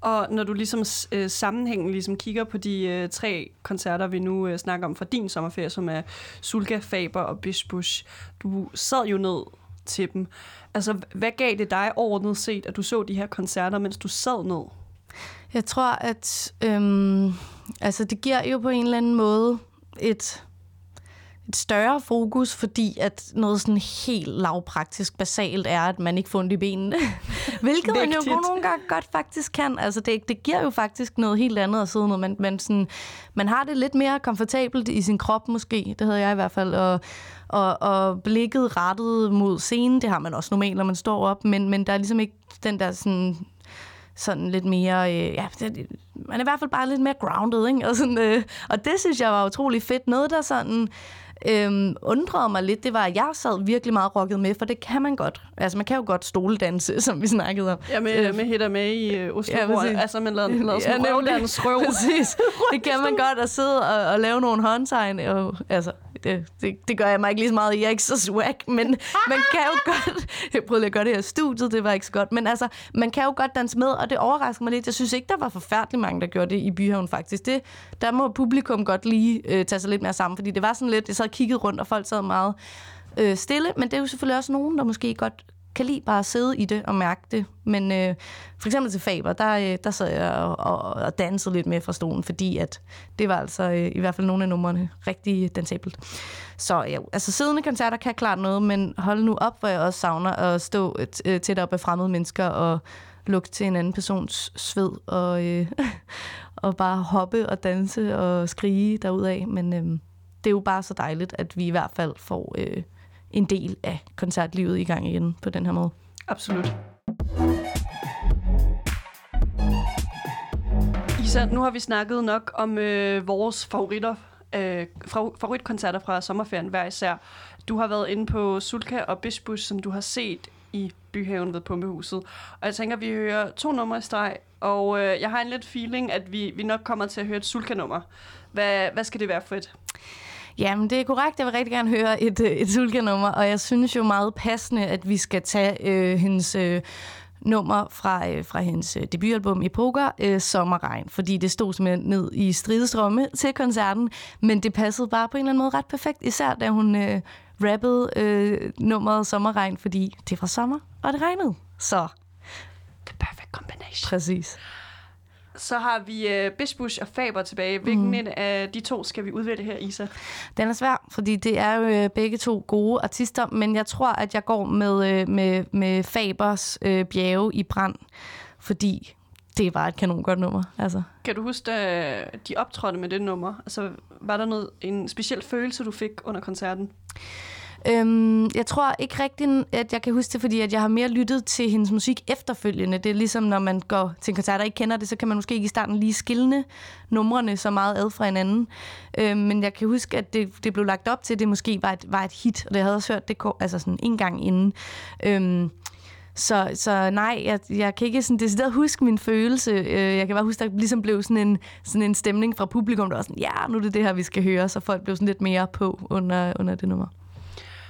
Og når du ligesom øh, sammenhængen ligesom kigger på de øh, tre koncerter, vi nu øh, snakker om fra din sommerferie, som er Sulka, Faber og Bishbush, du sad jo ned til dem. Altså, hvad gav det dig overordnet set, at du så de her koncerter, mens du sad ned? Jeg tror, at øhm, altså det giver jo på en eller anden måde et, et større fokus, fordi at noget sådan helt lavpraktisk basalt er, at man ikke får ondt i benene. <laughs> Hvilket man jo nogle gange godt faktisk kan. Altså det, det giver jo faktisk noget helt andet at sidde ned. Man, man, sådan, man har det lidt mere komfortabelt i sin krop måske. Det havde jeg i hvert fald. Og, og, og blikket rettet mod scenen, det har man også normalt, når man står op. Men, men der er ligesom ikke den der sådan sådan lidt mere, øh, ja, det, man er i hvert fald bare lidt mere grounded, ikke? Og, sådan, øh, og det synes jeg var utrolig fedt. Noget, der sådan øhm, undrede mig lidt, det var, at jeg sad virkelig meget rocket med, for det kan man godt. Altså, man kan jo godt stoledanse, <laughs> som vi snakkede om. Ja, med, med hitter med i øh, Oslo. Ja, altså, man lavede, lavede sådan Ja, røvdans <laughs> røv. Præcis. <laughs> Det kan man godt at sidde og, og lave nogle håndtegn. Og, altså, det, det, det gør jeg mig ikke lige så meget i. Jeg er ikke så swag, men <laughs> man kan jo godt... Jeg prøvede at gøre det her i studiet, det var ikke så godt. Men altså, man kan jo godt danse med, og det overrasker mig lidt. Jeg synes ikke, der var forfærdelig mange, der gjorde det i Byhaven faktisk. Det, der må publikum godt lige øh, tage sig lidt mere sammen, fordi det var sådan lidt... Jeg sad og kiggede rundt, og folk sad meget øh, stille, men det er jo selvfølgelig også nogen, der måske godt kan lide bare at sidde i det og mærke det. Men øh, for eksempel til Faber, der, øh, der sad jeg og, og, og dansede lidt med fra stolen, fordi at det var altså øh, i hvert fald nogle af numrene rigtig dansabelt. Så ja, altså siddende koncerter kan klart noget, men hold nu op, hvor jeg også savner at stå øh, tæt op af fremmede mennesker og lugte til en anden persons sved og, øh, <laughs> og bare hoppe og danse og skrige derudaf. Men øh, det er jo bare så dejligt, at vi i hvert fald får øh, en del af koncertlivet i gang igen på den her måde. Absolut. Isa, nu har vi snakket nok om øh, vores favoritter, øh, fra- favoritkoncerter fra sommerferien hver især. Du har været inde på Sulka og Bispus, som du har set i Byhaven ved Pumpehuset. Og jeg tænker, at vi hører to numre i streg, og øh, jeg har en lidt feeling, at vi, vi nok kommer til at høre et Sulka-nummer. Hvad, hvad skal det være for et? Jamen, det er korrekt. Jeg vil rigtig gerne høre et, øh, et Sulka-nummer, og jeg synes jo meget passende, at vi skal tage øh, hendes øh, nummer fra, øh, fra hendes øh, debutalbum i Poker, øh, Sommerregn, fordi det stod simpelthen ned i stridestrømme til koncerten, men det passede bare på en eller anden måde ret perfekt, især da hun øh, rappede øh, nummeret Sommerregn, fordi det var sommer, og det regnede. Så The perfect combination. præcis. Så har vi øh, Bispus og Faber tilbage. Hvilken mm. en af de to skal vi udvælge her, Isa? Den er svær, fordi det er jo øh, begge to gode artister, men jeg tror, at jeg går med, øh, med, med Fabers øh, bjerge i brand, fordi det var et kanon godt nummer. Altså. Kan du huske, da de optrådte med det nummer? Altså, var der noget, en speciel følelse, du fik under koncerten? Øhm, jeg tror ikke rigtigt, at jeg kan huske det, fordi at jeg har mere lyttet til hendes musik efterfølgende. Det er ligesom, når man går til en koncert og ikke kender det, så kan man måske ikke i starten lige skille numrene så meget ad fra hinanden. Øhm, men jeg kan huske, at det, det blev lagt op til, at det måske var et, var et hit, og det havde jeg også hørt det ko- altså sådan en gang inden. Øhm, så, så nej, jeg, jeg kan ikke sådan decideret huske min følelse. Øh, jeg kan bare huske, at der ligesom blev sådan en, sådan en stemning fra publikum, der var sådan, ja, nu er det det her, vi skal høre, så folk blev sådan lidt mere på under, under det nummer.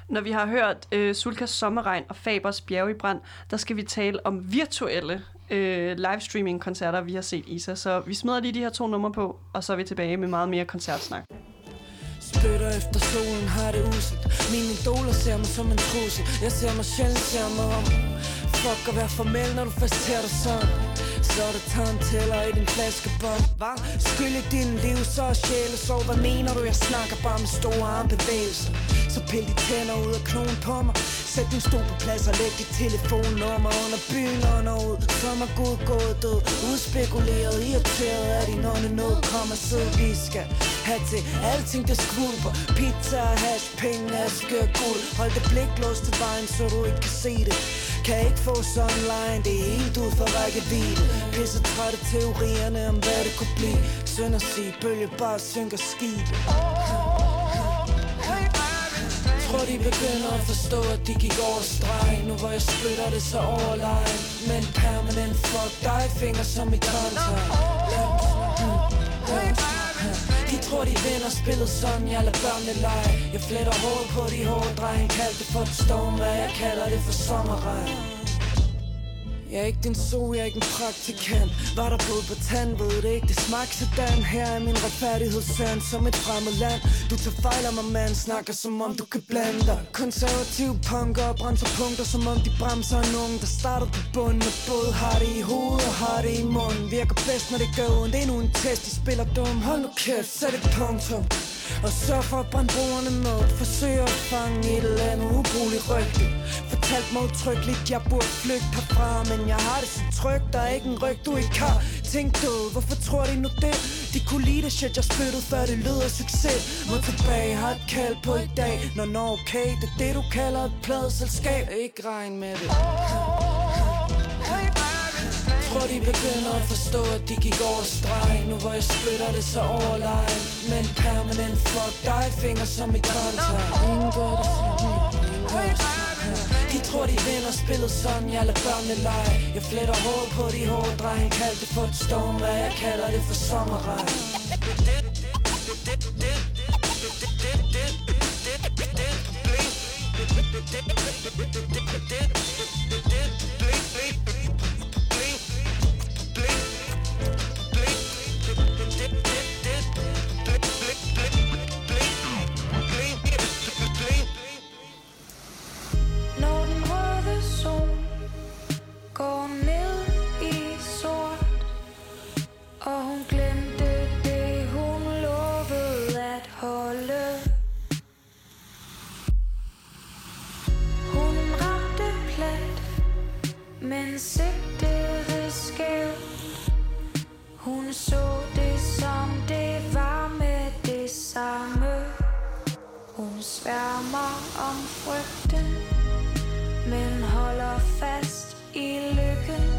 Når vi har hørt øh, Sulkas Sommerregn og Fabers Bjerge i brand, der skal vi tale om virtuelle øh, livestreaming-koncerter, vi har set, Isa. Så vi smider lige de her to numre på, og så er vi tilbage med meget mere koncertsnak. Spytter efter solen, har det uset Mine idoler ser mig som en trussel Jeg ser mig sjældent, ser mig om Fuck at være formel, når du først ser dig sådan så er der tandtæller i din flaskebånd Hva? Skyld i din liv, så er sjæle Så hvad mener du? Jeg snakker bare med store armbevægelser? Så pil de tænder ud og knogen på mig. Sæt din stol på plads og læg dit telefonnummer under byen under ud. Som er god gået død. Udspekuleret, irriteret af din ånde nød. Kom og sid, vi skal have til alting der skvulper. Pizza, hash, penge, aske og guld. Hold det blik låst til vejen, så du ikke kan se det kan ikke få online, det er helt ud for rækkevidde. Pisse trætte teorierne om hvad det kunne blive. Synd at sige, bølge bare synker skib Tror de begynder at forstå, at de gik over streg Nu hvor jeg spytter det så overlegen Men permanent fuck dig, finger som i kontakt de tror de vinder spillet sådan, jeg lader børnene lege. Jeg fletter hovedet på de hårde drenge Kald det for en storm, hvad jeg kalder det for sommerregn jeg er ikke din so, jeg er ikke en praktikant. Var der blod på tand, ved det ikke, det smagte sådan Her er min retfærdighedssand som et fremmed land. Du tager fejl af mig, mand, snakker som om du kan blande dig. Konservativ punker bremser punkter Som om de bremser en unge, der starter på bunden Og både har det i hovedet og har det i munden. Virker bedst, når det gør ondt, endnu en test, de spiller dum. Hold nu kæft, sæt et punktum. Og så for at brænde bordene med Forsøg at fange et eller andet ubrugeligt rygte Fortalt mig utryggeligt, jeg burde flygte herfra Men jeg har det så trygt, der er ikke en ryg, du ikke har. Tænk du, hvorfor tror de nu det? De kunne lide det shit, jeg spyttede før det lød af succes. Må tilbage, har et kald på i dag. Nå, nå, okay, det er det du kalder et pladeselskab. Ikke regn med det tror de begynder at forstå, at de gik over streg Nu hvor jeg spytter det så overlegen Men permanent fuck dig, finger som i kontakt Ingen gør det sådan, de tror de vinder spillet sådan, jeg lader børnene lege Jeg fletter hår på de hårde drenge Kald det for et stormvejr, jeg kalder det for sommerregn Når ansigtet skæv Hun så det som det var med det samme Hun sværmer om frygten men holder fast i lykken.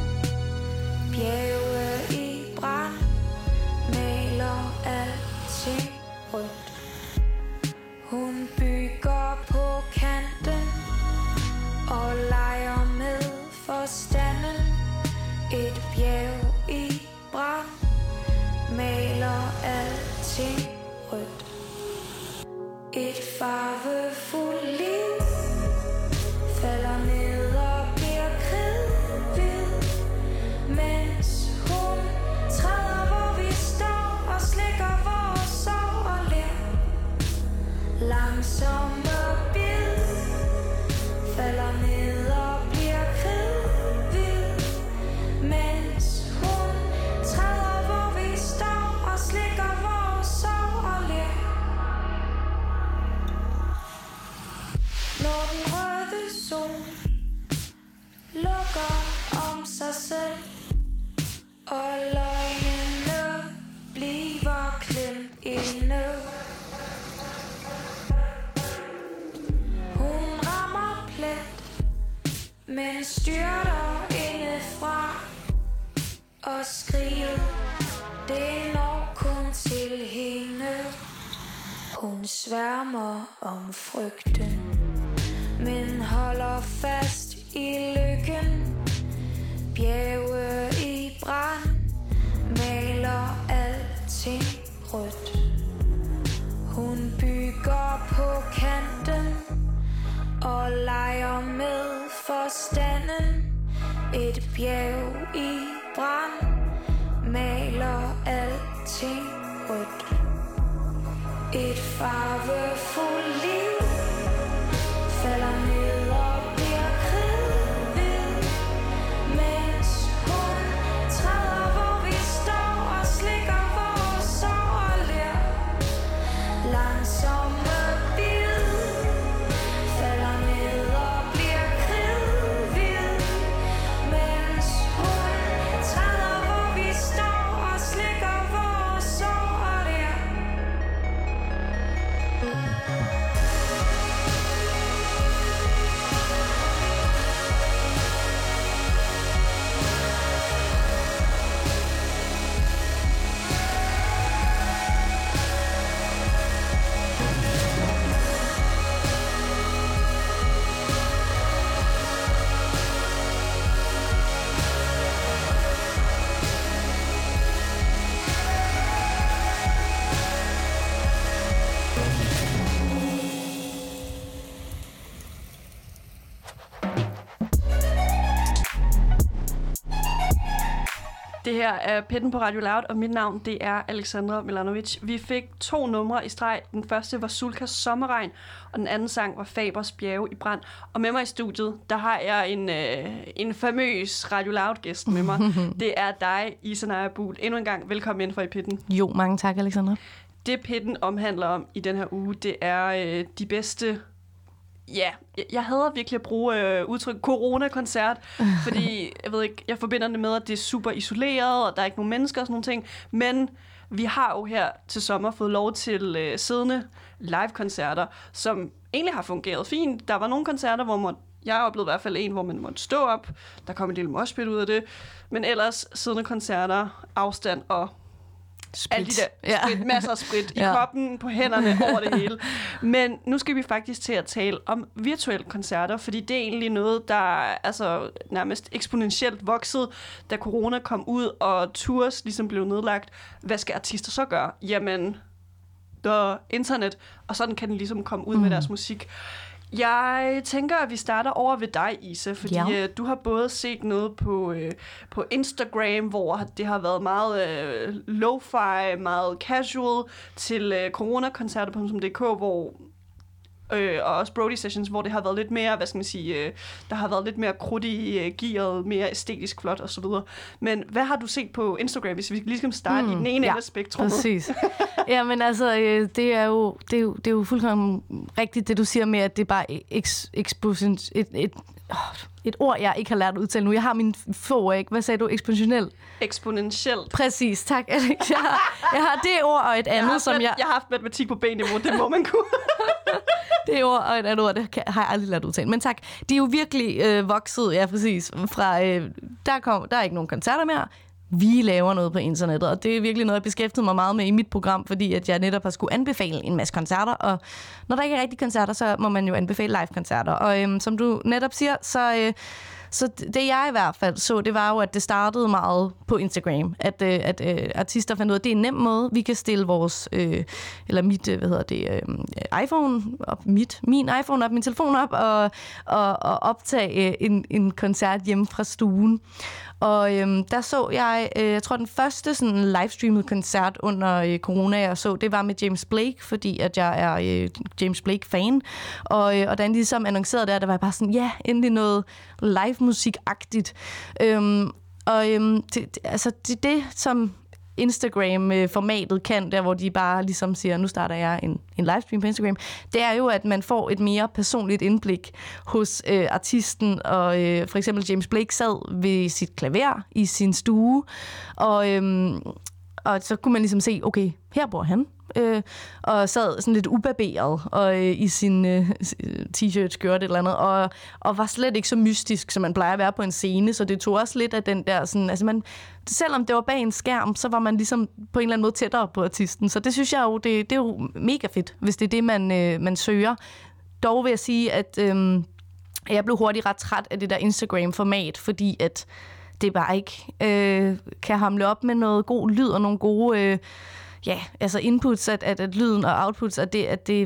Her er Petten på Radio Loud, og mit navn det er Alexandra Milanovic. Vi fik to numre i streg. Den første var Sulkas Sommerregn, og den anden sang var Fabers Bjerge i brand. Og med mig i studiet, der har jeg en, øh, en famøs Radio Loud-gæst med mig. <laughs> det er dig, Isa Naja Buhl. Endnu en gang velkommen ind for i Pitten. Jo, mange tak, Alexandra. det pitten omhandler om i den her uge, det er øh, de bedste... Ja, jeg, jeg hader virkelig at bruge øh, udtryk corona-koncert, <laughs> fordi jeg ved ikke, jeg forbinder det med, at det er super isoleret, og der er ikke nogen mennesker og sådan nogle ting. Men vi har jo her til sommer fået lov til øh, siddende live-koncerter, som egentlig har fungeret fint. Der var nogle koncerter, hvor man, jeg oplevede i hvert fald en, hvor man måtte stå op. Der kom en lille moshpit ud af det. Men ellers siddende koncerter, afstand og alle de der sprit, masser af sprit i Ja. koppen, på hænderne, over det hele. Men nu skal vi faktisk til at tale om virtuelle koncerter, fordi det er egentlig noget, der er altså, nærmest eksponentielt vokset, da corona kom ud, og tours ligesom blev nedlagt. Hvad skal artister så gøre? Jamen, der internet, og sådan kan den ligesom komme ud mm. med deres musik. Jeg tænker, at vi starter over ved dig, Isa, fordi Ja. ja. du har både set noget på, øh, på Instagram, hvor det har været meget øh, lo-fi, meget casual, til øh, coronakoncerter.dk, hvor øh, og også Brody Sessions, hvor det har været lidt mere, hvad skal man sige, øh, der har været lidt mere krudt i øh, gearet, mere æstetisk flot osv. Men hvad har du set på Instagram, hvis vi lige skal starte mm, i den ene ja, ende af spektrummet? Præcis. <laughs> Jamen altså, øh, det er jo, det er jo, det er jo fuldkommen rigtigt, det du siger med, at det er bare eks, et, et, åh, et ord, jeg ikke har lært at udtale nu. Jeg har mine få ikke? Hvad sagde du? Eksponentiel? Eksponentielt. Præcis, tak Alex. Jeg har, jeg har det ord og et Jeg andet, haft, som jeg... jeg har haft matematik på B-niveau, det må man kunne. <laughs> Det ord og et andet ord, det kan, har jeg aldrig lært udtale. Men tak, de er jo virkelig øh, vokset, ja præcis, fra, øh, der, kom, der er ikke nogen koncerter mere. Vi laver noget på internettet, og det er virkelig noget, jeg beskæftigede mig meget med i mit program, fordi at jeg netop har skulle anbefale en masse koncerter, og når der ikke er rigtige koncerter, så må man jo anbefale live-koncerter. Og øhm, som du netop siger, så... Øh, så det jeg i hvert fald så, det var jo, at det startede meget på Instagram. At, øh, at øh, artister fandt ud af, at det er en nem måde, vi kan stille vores, øh, eller mit, øh, hvad hedder det, øh, iPhone op, mit, min iPhone op, min telefon op, og, og, og optage øh, en, en koncert hjemme fra stuen. Og øhm, der så jeg, øh, jeg tror den første sådan livestreamet koncert under øh, corona, jeg så, det var med James Blake, fordi at jeg er øh, James Blake-fan. Og, øh, og da han ligesom annoncerede der, der var jeg bare sådan, ja, endelig noget live-musik-agtigt. Øhm, og øhm, det, det, altså, det er det, som Instagram-formatet kan, der hvor de bare ligesom siger, nu starter jeg en, en livestream på Instagram, det er jo, at man får et mere personligt indblik hos øh, artisten. Og øh, for eksempel James Blake sad ved sit klaver i sin stue, og, øh, og så kunne man ligesom se, okay, her bor han. Øh, og sad sådan lidt ubarberet og, øh, i sin øh, t-shirt, skørt eller andet, og, og var slet ikke så mystisk, som man plejer at være på en scene, så det tog også lidt af den der sådan, altså man, selvom det var bag en skærm, så var man ligesom på en eller anden måde tættere på artisten, så det synes jeg jo, det, det er jo mega fedt, hvis det er det, man, øh, man søger. Dog vil jeg sige, at øh, jeg blev hurtigt ret træt af det der Instagram-format, fordi at det bare ikke øh, kan hamle op med noget god lyd og nogle gode øh, ja, altså inputs, at, at, at lyden og outputs, at det, at det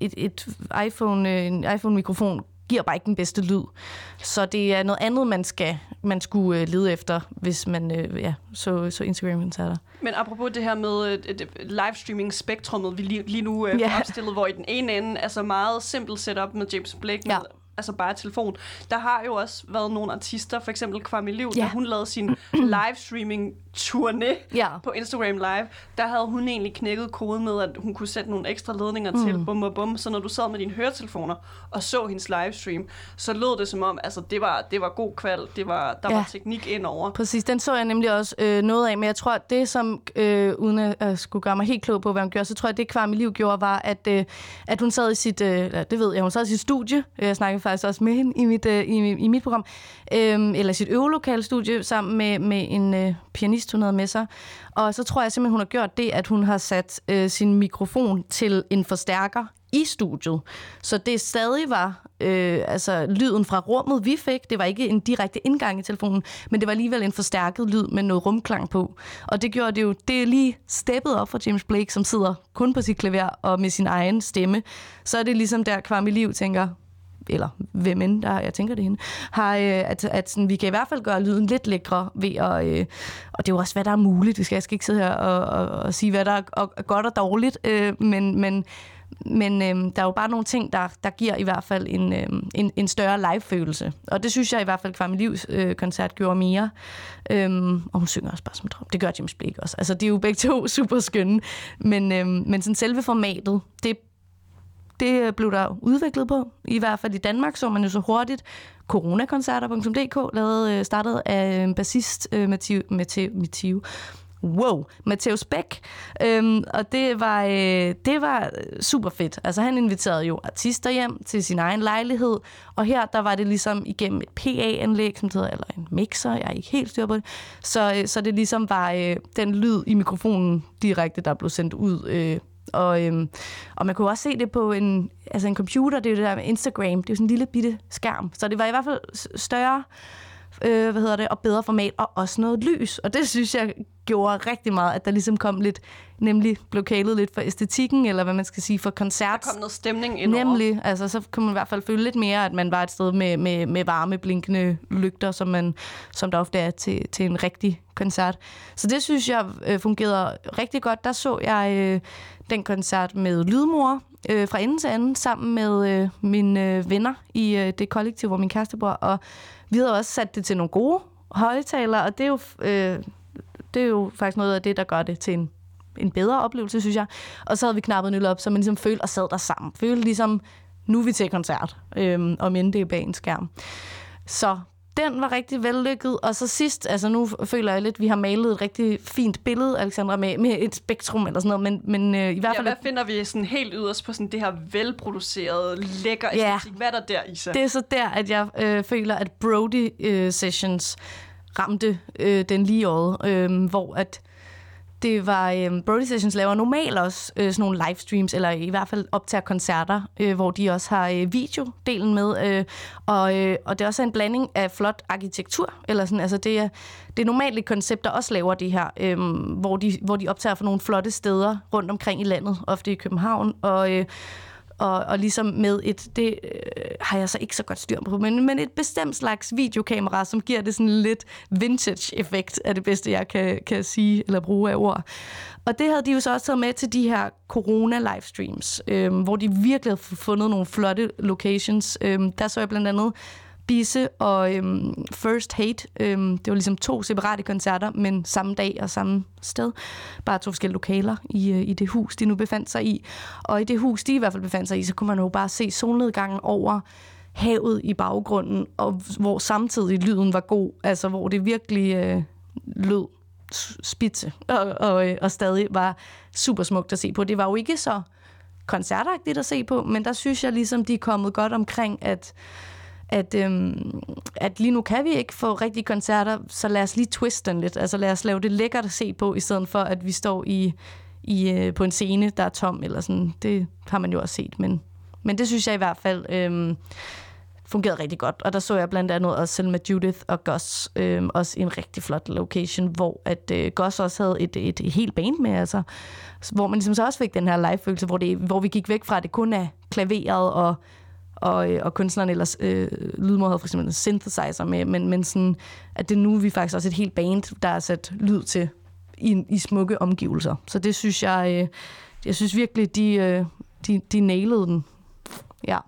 et, et iPhone, øh, en iPhone-mikrofon giver bare ikke den bedste lyd. Så det er noget andet, man skal man skulle øh, lede efter, hvis man øh, ja, så, så Instagram-koncerter. Men apropos det her med livestreaming-spektrummet, vi lige, lige nu øh, Ja. opstillet, hvor i den ene ende, altså meget simpelt setup med James Blake, med, Ja. Altså bare telefon. Der har jo også været nogle artister, for eksempel Kwame Liv, Ja. da hun lavede sin <clears throat> livestreaming-turné <clears throat> Ja. på Instagram Live, der havde hun egentlig knækket koden med, at hun kunne sætte nogle ekstra ledninger mm. til, bum, bum, bum. Så når du sad med dine høretelefoner og så hendes livestream, så lød det som om, altså det var, det var god kval, det var, der Ja. var teknik indover. Præcis, den så jeg nemlig også øh, noget af, men jeg tror, at det som, øh, uden at jeg skulle gøre mig helt klog på, hvad hun gjorde, så tror jeg, at det Kvarme Liv gjorde, var, at, øh, at hun sad i sit, øh, det ved jeg, hun sad i sit studie, jeg snakkede faktisk også med hende i mit, øh, i, i mit program, øh, eller sit øvelokalstudie, sammen med, med en øh, pianist, hun havde med sig, og så tror jeg simpelthen, hun har gjort det, at hun har sat øh, sin mikrofon til en forstærker i studiet. Så det stadig var øh, altså lyden fra rummet, vi fik. Det var ikke en direkte indgang i telefonen, men det var alligevel en forstærket lyd med noget rumklang på. Og det gjorde det jo, det er lige steppet op for James Blake, som sidder kun på sit klaver og med sin egen stemme. Så er det ligesom der i Liv tænker, eller hvem end der, jeg tænker det hende, har, øh, at, at sådan, vi kan i hvert fald gøre lyden lidt lækre ved at, øh, og det er jo også, hvad der er muligt. Vi skal, jeg skal ikke sidde her og, og, og sige, hvad der er, og, godt og dårligt, øh, men, men men øh, der er jo bare nogle ting, der, der giver i hvert fald en, øh, en, en større live-følelse. Og det synes jeg i hvert fald, Kvarme Livs øh, koncert gjorde mere. Øhm, og hun synger også bare som drøm. Det gør James Blake også. Altså, de er jo begge to <laughs> super skønne. Men, øhm, men sådan selve formatet, det, det øh, blev der udviklet på. I hvert fald i Danmark så man jo så hurtigt coronakoncerter.dk lavede, øh, startet af en bassist, øh, Matthieu, Matthieu, wow, Matheus Bæk. Øhm, og det var, øh, det var super fedt. Altså han inviterede jo artister hjem til sin egen lejlighed, og her der var det ligesom igennem et PA-anlæg, som hedder, eller en mixer, jeg er ikke helt styr på det. Så, øh, så det ligesom var øh, den lyd i mikrofonen direkte, der blev sendt ud øh, og, øhm, og man kunne også se det på en, altså en computer, det er jo det der med Instagram, det er jo sådan en lille bitte skærm. Så det var i hvert fald større øh, hvad hedder det, og bedre format, og også noget lys. Og det synes jeg gjorde rigtig meget, at der ligesom kom lidt, nemlig blev kalet lidt for æstetikken, eller hvad man skal sige, for koncert. Der kom noget stemning ind. Nemlig, altså så kunne man i hvert fald føle lidt mere, at man var et sted med, med, med varme, blinkende lygter, som, man, som der ofte er til, til en rigtig koncert. Så det synes jeg øh, fungerede rigtig godt. Der så jeg øh, den koncert med Lydmor øh, fra ende til anden, sammen med øh, mine øh, venner i øh, det kollektiv, hvor min kæreste bor, og vi havde også sat det til nogle gode højtalere, og det er jo, øh, det er jo faktisk noget af det, der gør det til en en bedre oplevelse, synes jeg. Og så havde vi knappet en øl op, så man ligesom følte og sad der sammen. Følte ligesom, nu er vi til koncert, øhm, om end det er bag en skærm. Så den var rigtig vellykket. Og så sidst, altså nu føler jeg lidt, at vi har malet et rigtig fint billede, Alexandra, med, med et spektrum eller sådan noget, men, men øh, i hvert Ja, fald... hvad finder vi sådan helt yderst på sådan det her velproducerede, lækker Ja. æstetik? Hvad er der der, Isa? Det er så der, at jeg øh, føler, at Brody øh, Sessions ramte øh, den lige året, øh, hvor at det var, øh, Brody Sessions laver normalt også øh, sådan nogle livestreams, eller i hvert fald optager koncerter, øh, hvor de også har øh, videodelen med, øh, og, øh, og det er også en blanding af flot arkitektur, eller sådan, altså det er, det er normalt et koncept, der også laver det her, øh, hvor, de, hvor de optager for nogle flotte steder rundt omkring i landet, ofte i København, og, øh, og, og ligesom med et, det øh, har jeg så ikke så godt styr på, men, men et bestemt slags videokamera, som giver det sådan lidt vintage-effekt, er det bedste, jeg kan, kan sige eller bruge af ord. Og det havde de jo så også taget med til de her corona-livestreams, øh, hvor de virkelig havde fundet nogle flotte locations. Øh, der så jeg blandt andet Bisse og øhm, First Hate. Øhm, det var ligesom to separate koncerter, men samme dag og samme sted. Bare to forskellige lokaler i, øh, i det hus, de nu befandt sig i. Og i det hus, de i hvert fald befandt sig i, så kunne man jo bare se solnedgangen over havet i baggrunden, og hvor samtidig lyden var god. Altså, hvor det virkelig øh, lød spidse og, og, øh, og stadig var super smukt at se på. Det var jo ikke så koncertagtigt at se på, men der synes jeg ligesom, de er kommet godt omkring, at at, øhm, at lige nu kan vi ikke få rigtige koncerter, så lad os lige twiste den lidt. Altså lad os lave det lækkert at se på, i stedet for at vi står i, i øh, på en scene, der er tom, eller sådan. Det har man jo også set, men, men det synes jeg i hvert fald øhm, fungerede rigtig godt. Og der så jeg blandt andet også med Judith og Gus, øhm, også i en rigtig flot location, hvor at øh, Gus også havde et, et, et helt band med, altså, hvor man ligesom så også fik den her live-følelse, hvor, det, hvor vi gik væk fra, at det kun er klaveret og og, øh, og kunstneren ellers øh, lydmor havde for eksempel en synthesizer med, men, men sådan, at det nu er vi faktisk også et helt band, der er sat lyd til i, i smukke omgivelser. Så det synes jeg, øh, jeg synes virkelig, de, øh, de, de nailede den. Ja.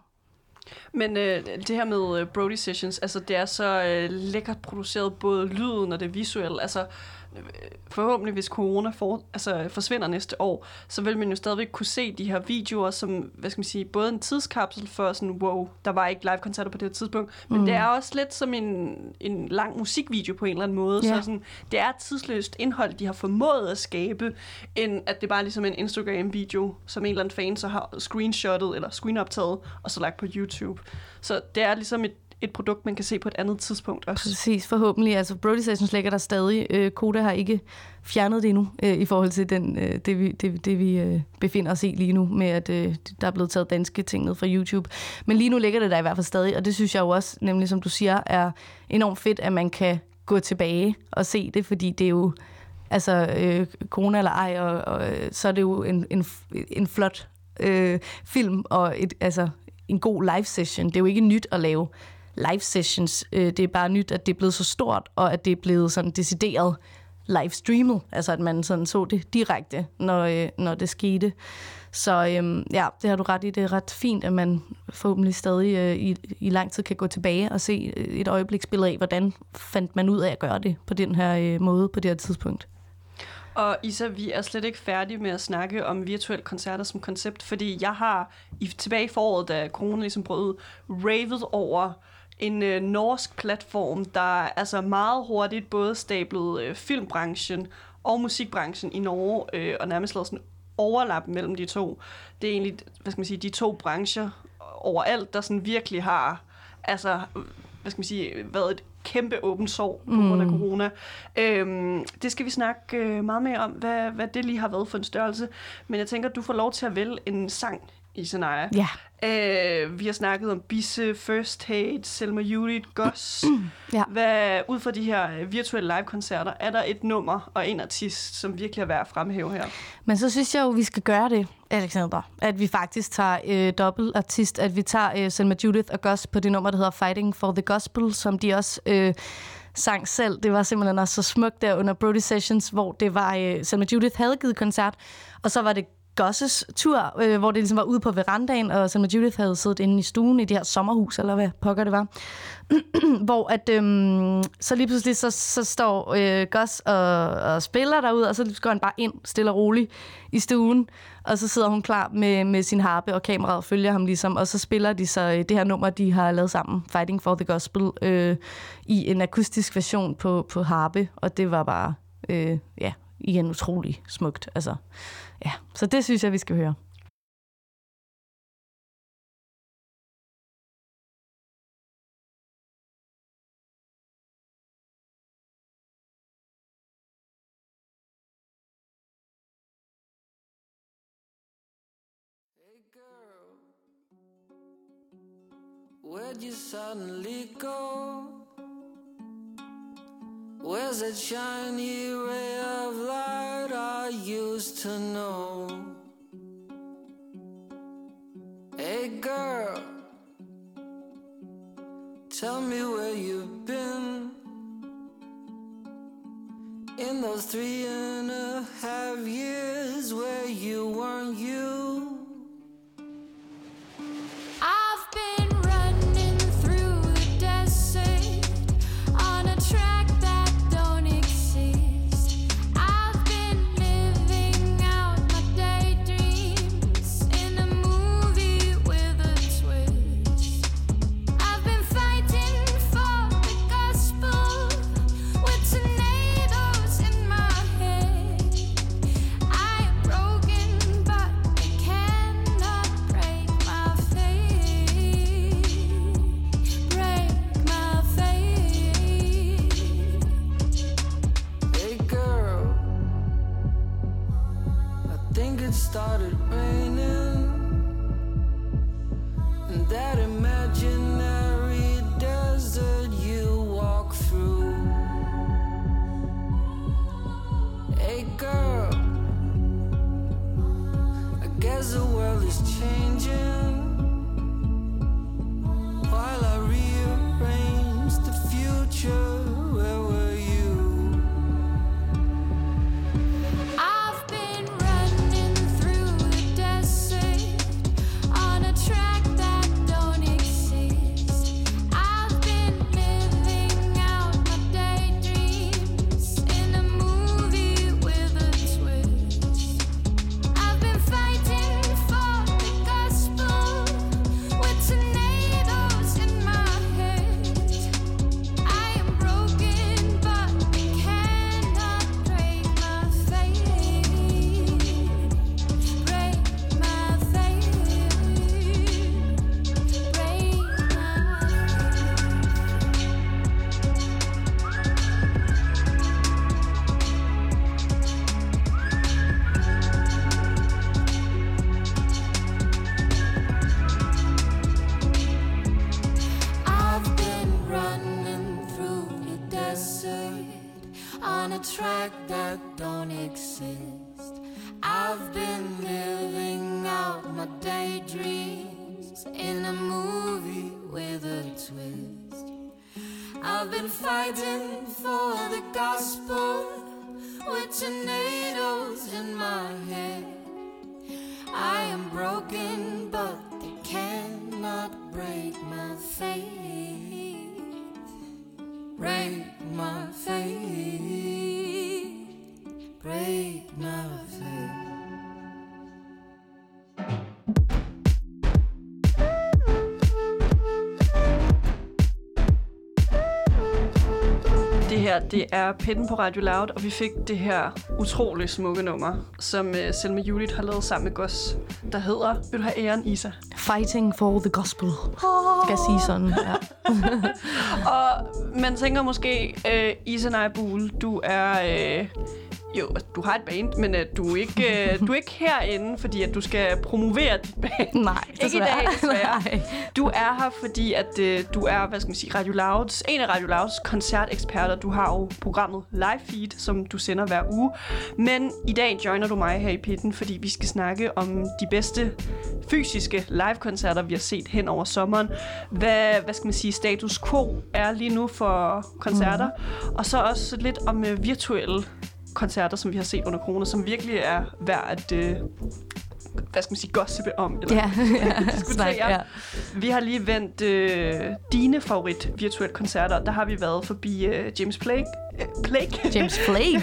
Men øh, det her med øh, Brody Sessions, altså det er så øh, lækkert produceret, både lyden og det visuelle. Altså forhåbentlig, hvis corona for, altså, forsvinder næste år, så vil man jo stadigvæk kunne se de her videoer som, hvad skal man sige, både en tidskapsel for sådan, wow, der var ikke live-koncerter på det her tidspunkt, men mm. det er også lidt som en, en lang musikvideo på en eller anden måde. Ja. Så sådan, det er tidsløst indhold, de har formået at skabe, end at det bare er ligesom en Instagram-video, som en eller anden fan så har screenshottet eller screenoptaget, og så lagt på YouTube. Så det er ligesom et, et produkt, man kan se på et andet tidspunkt også. Præcis, forhåbentlig. Altså, Brody Sessions ligger der stadig. Øh, Koda har ikke fjernet det endnu, øh, i forhold til den, øh, det, vi, det, det, vi øh, befinder os i lige nu, med at øh, der er blevet taget danske ting ned fra YouTube. Men lige nu ligger det der i hvert fald stadig, og det synes jeg jo også, nemlig som du siger, er enormt fedt, at man kan gå tilbage og se det, fordi det er jo, altså, øh, corona eller ej, og, og, øh, så er det jo en, en, en flot øh, film, og et, altså, en god live session. Det er jo ikke nyt at lave live sessions. Øh, det er bare nyt, at det er blevet så stort, og at det er blevet sådan decideret livestreamet, altså at man sådan så det direkte, når, øh, når det skete. Så øhm, ja, det har du ret i. Det er ret fint, at man forhåbentlig stadig øh, i, i lang tid kan gå tilbage og se øh, et øjebliksbillede af, hvordan fandt man ud af at gøre det på den her øh, måde på det her tidspunkt. Og Isa, vi er slet ikke færdige med at snakke om virtuelle koncerter som koncept, fordi jeg har i, tilbage i foråret, da corona ligesom brød ud, ravet over en øh, norsk platform, der altså meget hurtigt både stablede øh, filmbranchen og musikbranchen i Norge, øh, og nærmest lavede sådan overlap mellem de to. Det er egentlig, hvad skal man sige, de to brancher overalt, der sådan virkelig har, altså, hvad skal man sige, været et kæmpe åbent sår på grund af corona. Øhm, det skal vi snakke øh, meget mere om, hvad, hvad det lige har været for en størrelse. Men jeg tænker, at du får lov til at vælge en sang i Sanaya. Ja. Øh, vi har snakket om Bisse, First Hate, Selma Judith, Goss. <clears throat> Ja. Hvad, ud fra de her øh, virtuelle live-koncerter, er der et nummer og en artist, som virkelig er værd at fremhæve her? Men så synes jeg jo, vi skal gøre det, Alexander. At vi faktisk tager øh, dobbelt artist, at vi tager øh, Selma Judith og Gus på det nummer, der hedder Fighting for the Gospel, som de også øh, sang selv. Det var simpelthen også så smukt der under Brody Sessions, hvor det var øh, Selma Judith havde givet koncert, og så var det Gosses tur, øh, hvor det ligesom var ude på verandaen, og Selma Judith havde siddet inde i stuen i det her sommerhus, eller hvad pokker det var. <clears throat> hvor at, øh, så lige pludselig så, så står øh, Goss og, og spiller derude, og så går han bare ind stille og roligt i stuen, og så sidder hun klar med, med sin harpe, og kameraet følger ham ligesom, og så spiller de så øh, det her nummer, de har lavet sammen, Fighting for the Gospel, øh, i en akustisk version på, på harpe, og det var bare, øh, ja, igen utrolig smukt. Altså, ja. Så det synes jeg, vi skal høre. Where'd you suddenly go? Where's that shiny ray of light I used to know? Hey girl, tell me where you've been in those three and a half years where you weren't you. Det er Petten på Radio Loud, og vi fik det her utrolig smukke nummer, som uh, Selma Judith har lavet sammen med Gus, der hedder, vil du have æren, Isa? Fighting for the gospel. Skal jeg sige sådan, ja. <laughs> Og man tænker måske, uh, Isa Nejbul, du er... Uh, jo, altså, du har et band, men uh, du, er ikke, uh, du er ikke herinde, fordi at du skal promovere dit band. <laughs> Nej, Ikke i dag, desværre. Nej. Du er her, fordi at øh, du er, hvad skal man sige, Radio Louds, en af Radio Louds koncerteksperter. Du har jo programmet Live Feed, som du sender hver uge. Men i dag joiner du mig her i pitten, fordi vi skal snakke om de bedste fysiske live-koncerter, vi har set hen over sommeren. Hvad, hvad skal man sige, status quo er lige nu for koncerter. Mm. Og så også lidt om øh, virtuelle koncerter, som vi har set under corona, som virkelig er værd at... Øh, hvad skal man sige, gossipe om, eller Ja, ja. <laughs> diskutere. Ja. Vi har lige vendt øh, dine favorit virtuelle koncerter. Der har vi været forbi øh, James Blake. Blake? James Flake.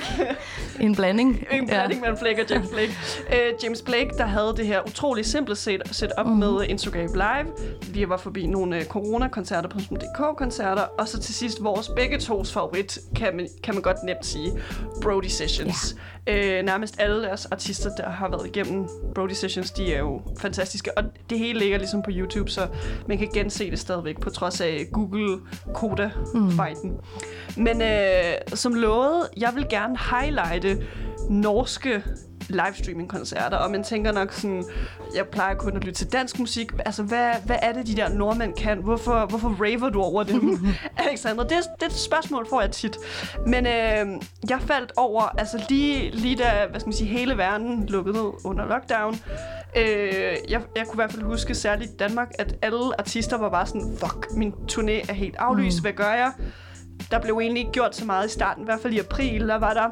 En blanding. <laughs> En blanding mellem Blake og James Blake. Øh, James Blake, der havde det her utrolig simple set, setup Mhm. mm. med Instagram Live. Vi var forbi nogle øh, corona-koncerter på DK-koncerter. Og så til sidst vores begge tos favorit, kan man, kan man godt nemt sige, Brody Sessions. Ja. Øh, nærmest alle deres artister, der har været igennem Brody Sessions, de er jo fantastiske. Og det hele ligger ligesom på YouTube, så man kan gense det stadigvæk, på trods af Google Koda-fighten. Mm. Men øh, som lovet, jeg vil gerne highlighte norske livestreaming-koncerter, og man tænker nok sådan, jeg plejer kun at lytte til dansk musik, altså hvad, hvad er det, de der nordmænd kan? Hvorfor, hvorfor raver du over dem, <laughs> Alexandra? Det, er- det er et spørgsmål, får jeg tit. Men øh, jeg faldt over, altså lige, lige da, hvad skal man sige, hele verden lukkede ned under lockdown, øh, jeg, jeg kunne i hvert fald huske, særligt i Danmark, at alle artister var bare sådan, fuck, min turné er helt aflyst, mm. hvad gør jeg? Der blev egentlig ikke gjort så meget i starten, i hvert fald i april, der var der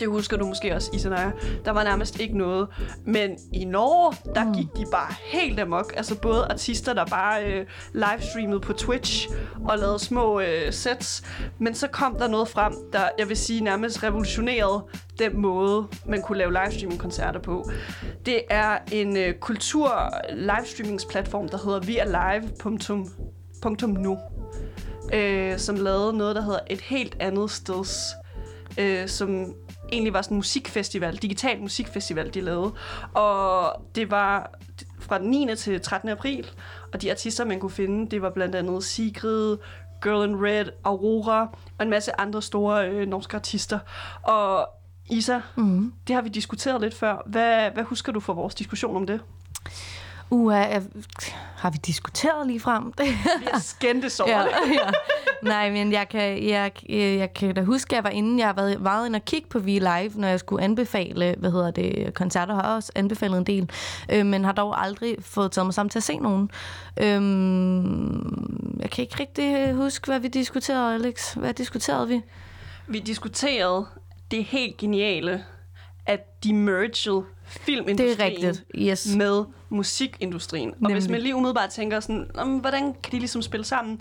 det husker du måske også, Isanaya. Der var nærmest ikke noget. Men i Norge, der mm. gik de bare helt amok. Altså både artister, der bare øh, livestreamede på Twitch og lavede små øh, sets. Men så kom der noget frem, der jeg vil sige nærmest revolutionerede den måde, man kunne lave livestreaming-koncerter på. Det er en øh, kultur-livestreamingsplatform, der hedder vialive.nu øh, som lavede noget, der hedder Et helt andet steds øh, som egentlig var sådan en musikfestival, digital musikfestival, de lavede. Og det var fra den 9. til 13. april, og de artister, man kunne finde, det var blandt andet Sigrid, Girl in Red, Aurora og en masse andre store øh, norske artister. Og Isa, mm. det har vi diskuteret lidt før. Hvad, hvad husker du fra vores diskussion om det? Uh, har vi diskuteret lige frem? Vi har skændtes <laughs> over ja, det. ja. Nej, men jeg kan, jeg, jeg kan da huske, at jeg var inde, jeg har været meget inde og kigge på V Live, når jeg skulle anbefale, hvad hedder det, koncerter, har også anbefalet en del, øh, men har dog aldrig fået taget mig sammen til at se nogen. Øhm, jeg kan ikke rigtig huske, hvad vi diskuterede, Alex. Hvad diskuterede vi? Vi diskuterede det helt geniale, at de mergede filmindustrien Det er rigtigt, yes. med musikindustrien. Og Nemlig. hvis man lige umiddelbart tænker sådan, "Nå, hvordan kan de ligesom spille sammen?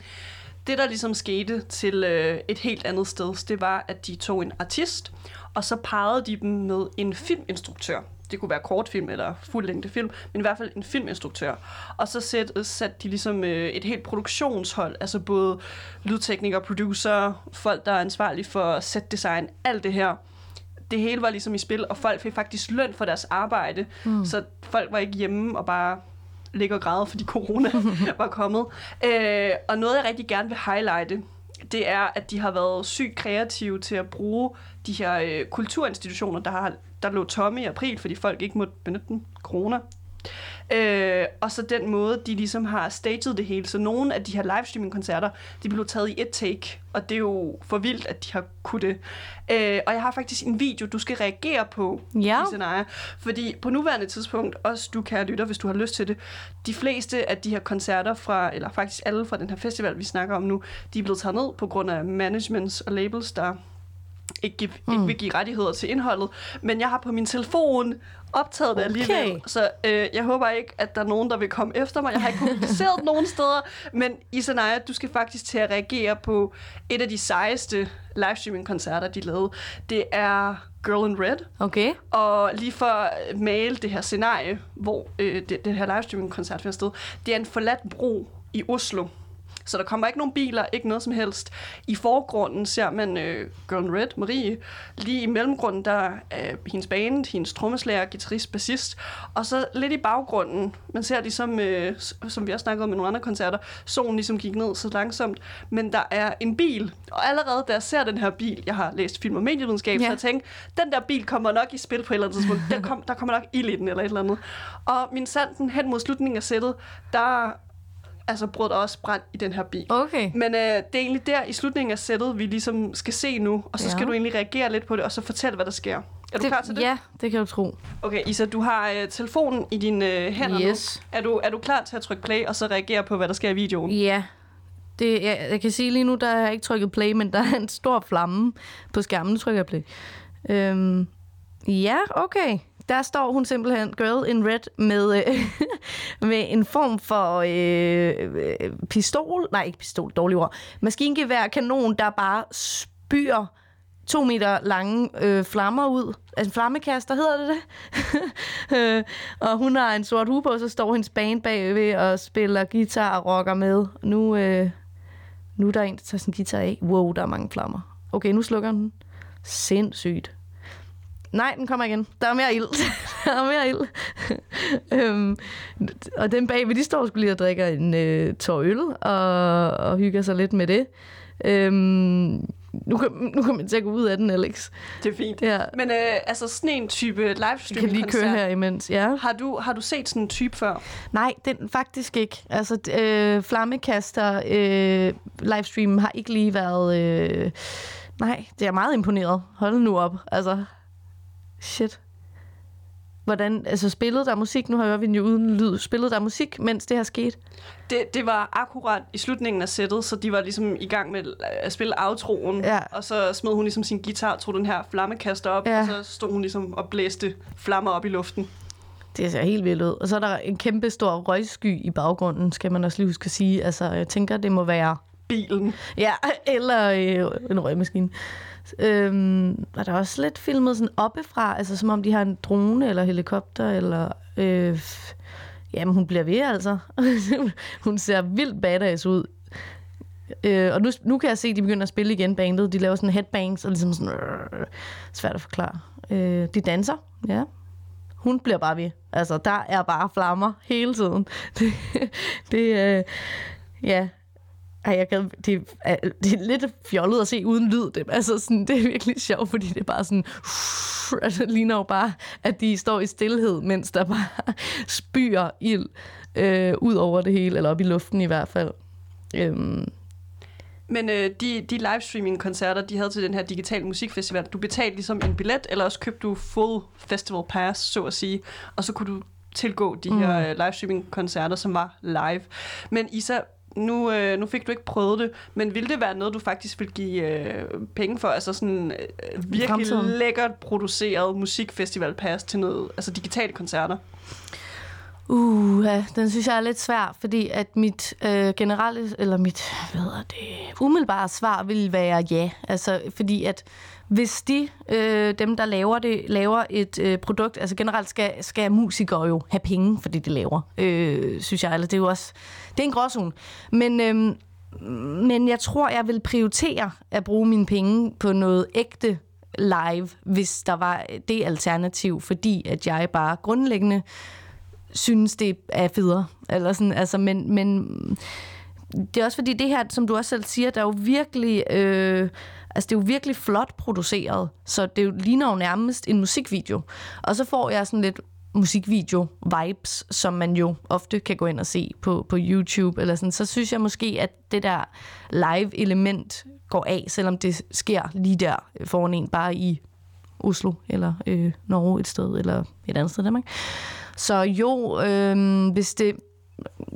Det, der ligesom skete til øh, et helt andet sted, det var, at de tog en artist, og så parrede de dem med en filminstruktør. Det kunne være kortfilm eller fuldlængde film, men i hvert fald en filminstruktør. Og så satte sat de ligesom øh, et helt produktionshold, altså både lydteknikere, producer, folk, der er ansvarlige for setdesign, alt det her det hele var ligesom i spil, og folk fik faktisk løn for deres arbejde. Mm. Så folk var ikke hjemme og bare ligge og græde, fordi corona <laughs> var kommet. Øh, og noget, jeg rigtig gerne vil highlighte, det er, at de har været sygt kreative til at bruge de her øh, kulturinstitutioner, der, har, der lå tomme i april, fordi folk ikke måtte benytte den. Corona. Øh, og så den måde, de ligesom har staged det hele. Så nogle af de her livestreaming-koncerter, de blev taget i et take, og det er jo for vildt, at de har kunnet det. Øh, og jeg har faktisk en video, du skal reagere på, Ja. Isanaya. Fordi på nuværende tidspunkt, også du kan lytte, hvis du har lyst til det, de fleste af de her koncerter fra, eller faktisk alle fra den her festival, vi snakker om nu, de er blevet taget ned på grund af managements og labels, der ikke, give, mm. ikke vil give rettigheder til indholdet. Men jeg har på min telefon optaget det Okay. alligevel. Så øh, jeg håber ikke, at der er nogen, der vil komme efter mig. Jeg har ikke publiceret <laughs> nogen steder. Men Isanaya, du skal faktisk til at reagere på et af de sejeste livestreaming-koncerter, de lavede. Det er Girl in Red. Okay. Og lige for at male det her scenarie, hvor øh, det, det her livestreaming-koncert finder sted, det er en forladt bro i Oslo. Så der kommer ikke nogen biler, ikke noget som helst. I forgrunden ser man øh, Girl Red, Marie. Lige i mellemgrunden, der er hendes band, hendes trommeslager, guitarist, bassist. Og så lidt i baggrunden, man ser ligesom, øh, som vi også snakkede om i nogle andre koncerter, solen ligesom gik ned så langsomt. Men der er en bil, og allerede da jeg ser den her bil, jeg har læst film og medievidenskab. Ja. så jeg tænkte, den der bil kommer nok i spil på et eller andet tidspunkt. Der, kom, der kommer nok ild i den eller et eller andet. Og min sanden hen mod slutningen af sættet, der altså, brød der også brand i den her bil. Okay. Men øh, det er egentlig der i slutningen af sættet, vi ligesom skal se nu, og så Ja. skal du egentlig reagere lidt på det, og så fortælle, hvad der sker. Er du det, klar til det? Ja, det kan du tro. Okay, Isa, du har øh, telefonen i dine øh, hænder Yes. nu. Er du, er du klar til at trykke play, og så reagere på, hvad der sker i videoen? Ja. Det, jeg, jeg kan sige lige nu, der har jeg ikke trykket play, men der er en stor flamme på skærmen. Nu trykker jeg play. Øhm, ja, okay. Der står hun simpelthen, Girl in Red, med, øh, <laughs> med en form for øh, øh pistol. Nej, ikke pistol, dårlig ord. Maskingevær, kanon, der bare spyr to meter lange øh, flammer ud. Altså flammekaster, hedder det det? <laughs> øh, og hun har en sort hue på, og så står hendes band bagved og spiller guitar og rocker med. Nu, øh, nu er der en, der tager sin guitar af. Wow, der er mange flammer. Okay, nu slukker den. Sindssygt. Nej, den kommer igen. Der er mere ild. <laughs> der er mere ild. <laughs> øhm, og den bagved, de står skulle lige og drikker en øh, tår øl og, og hygger sig lidt med det. Øhm, nu, kan, nu kan man til at gå ud af den, Alex. Det er fint. Ja. Men øh, altså sådan en type Vi livestream kan lige køre her imens, ja. Har du, har du set sådan en type før? Nej, den faktisk ikke. Altså, øh, flammekaster øh, livestreamen har ikke lige været... Øh, nej, det er meget imponeret. Hold nu op. Altså, shit. Hvordan, altså spillede der musik? Nu har jeg jo uden lyd. Spillede der musik, mens det her skete? Det, det var akkurat i slutningen af sættet, så de var ligesom i gang med at spille outroen. Ja. Og så smed hun ligesom sin guitar, tog den her flammekaster op, Ja. og så stod hun ligesom og blæste flammer op i luften. Det ser helt vildt ud. Og så er der en kæmpe stor røgsky i baggrunden, skal man også lige huske at sige. Altså, jeg tænker, det må være Bilen. Ja, eller øh, en røgmaskine. Øhm, og der er også lidt filmet sådan oppefra, altså som om de har en drone eller helikopter, eller... Øh, jamen, hun bliver ved, altså. <laughs> hun ser vildt badass ud. Øh, og nu, nu kan jeg se, at de begynder at spille igen bandet. De laver sådan headbangs og ligesom sådan... Øh, svært at forklare. Øh, de danser, ja. Hun bliver bare ved. Altså, der er bare flammer hele tiden. <laughs> Det, det øh, ja, ej, jeg gad, det, er, det er lidt fjollet at se uden lyd. Det, altså sådan, det er virkelig sjovt, fordi det er bare sådan... <laughs> Altså, det ligner jo bare, at de står i stillhed, mens der bare <laughs> spyr ild øh, ud over det hele, eller op i luften i hvert fald. Øhm, Men øh, de, de livestreaming-koncerter, de havde til den her digitale musikfestival, du betalte ligesom en billet, eller også købte du full festival pass, så at sige, og så kunne du tilgå de mm. her øh, livestreaming-koncerter, som var live. Men Isa, nu, øh, nu fik du ikke prøvet det, men ville det være noget, du faktisk vil give øh, penge for? Altså sådan øh, virkelig fremtiden? lækkert produceret musikfestival pass til noget, altså digitale koncerter? Uh, ja, den synes jeg er lidt svær, fordi at mit øh, generelle, eller mit, hvad hedder det, umiddelbare svar vil være ja. Altså, fordi at hvis de, øh, dem der laver det, laver et øh, produkt, altså generelt skal, skal musikere jo have penge for det, de laver, øh, synes jeg. Eller det er jo også, det er en gråzone. Men, øh, men jeg tror, jeg vil prioritere at bruge mine penge på noget ægte live, hvis der var det alternativ, fordi at jeg bare grundlæggende synes, det er federe. Eller sådan, altså, men, men det er også fordi det her, som du også selv siger, der er jo virkelig, øh, altså det er jo virkelig flot produceret, så det jo ligner jo nærmest en musikvideo. Og så får jeg sådan lidt musikvideo-vibes, som man jo ofte kan gå ind og se på, på YouTube, eller sådan, så synes jeg måske, at det der live-element går af, selvom det sker lige der foran en, bare i Oslo, eller øh, Norge et sted, eller et andet sted i Danmark. Så jo, øh, hvis, det,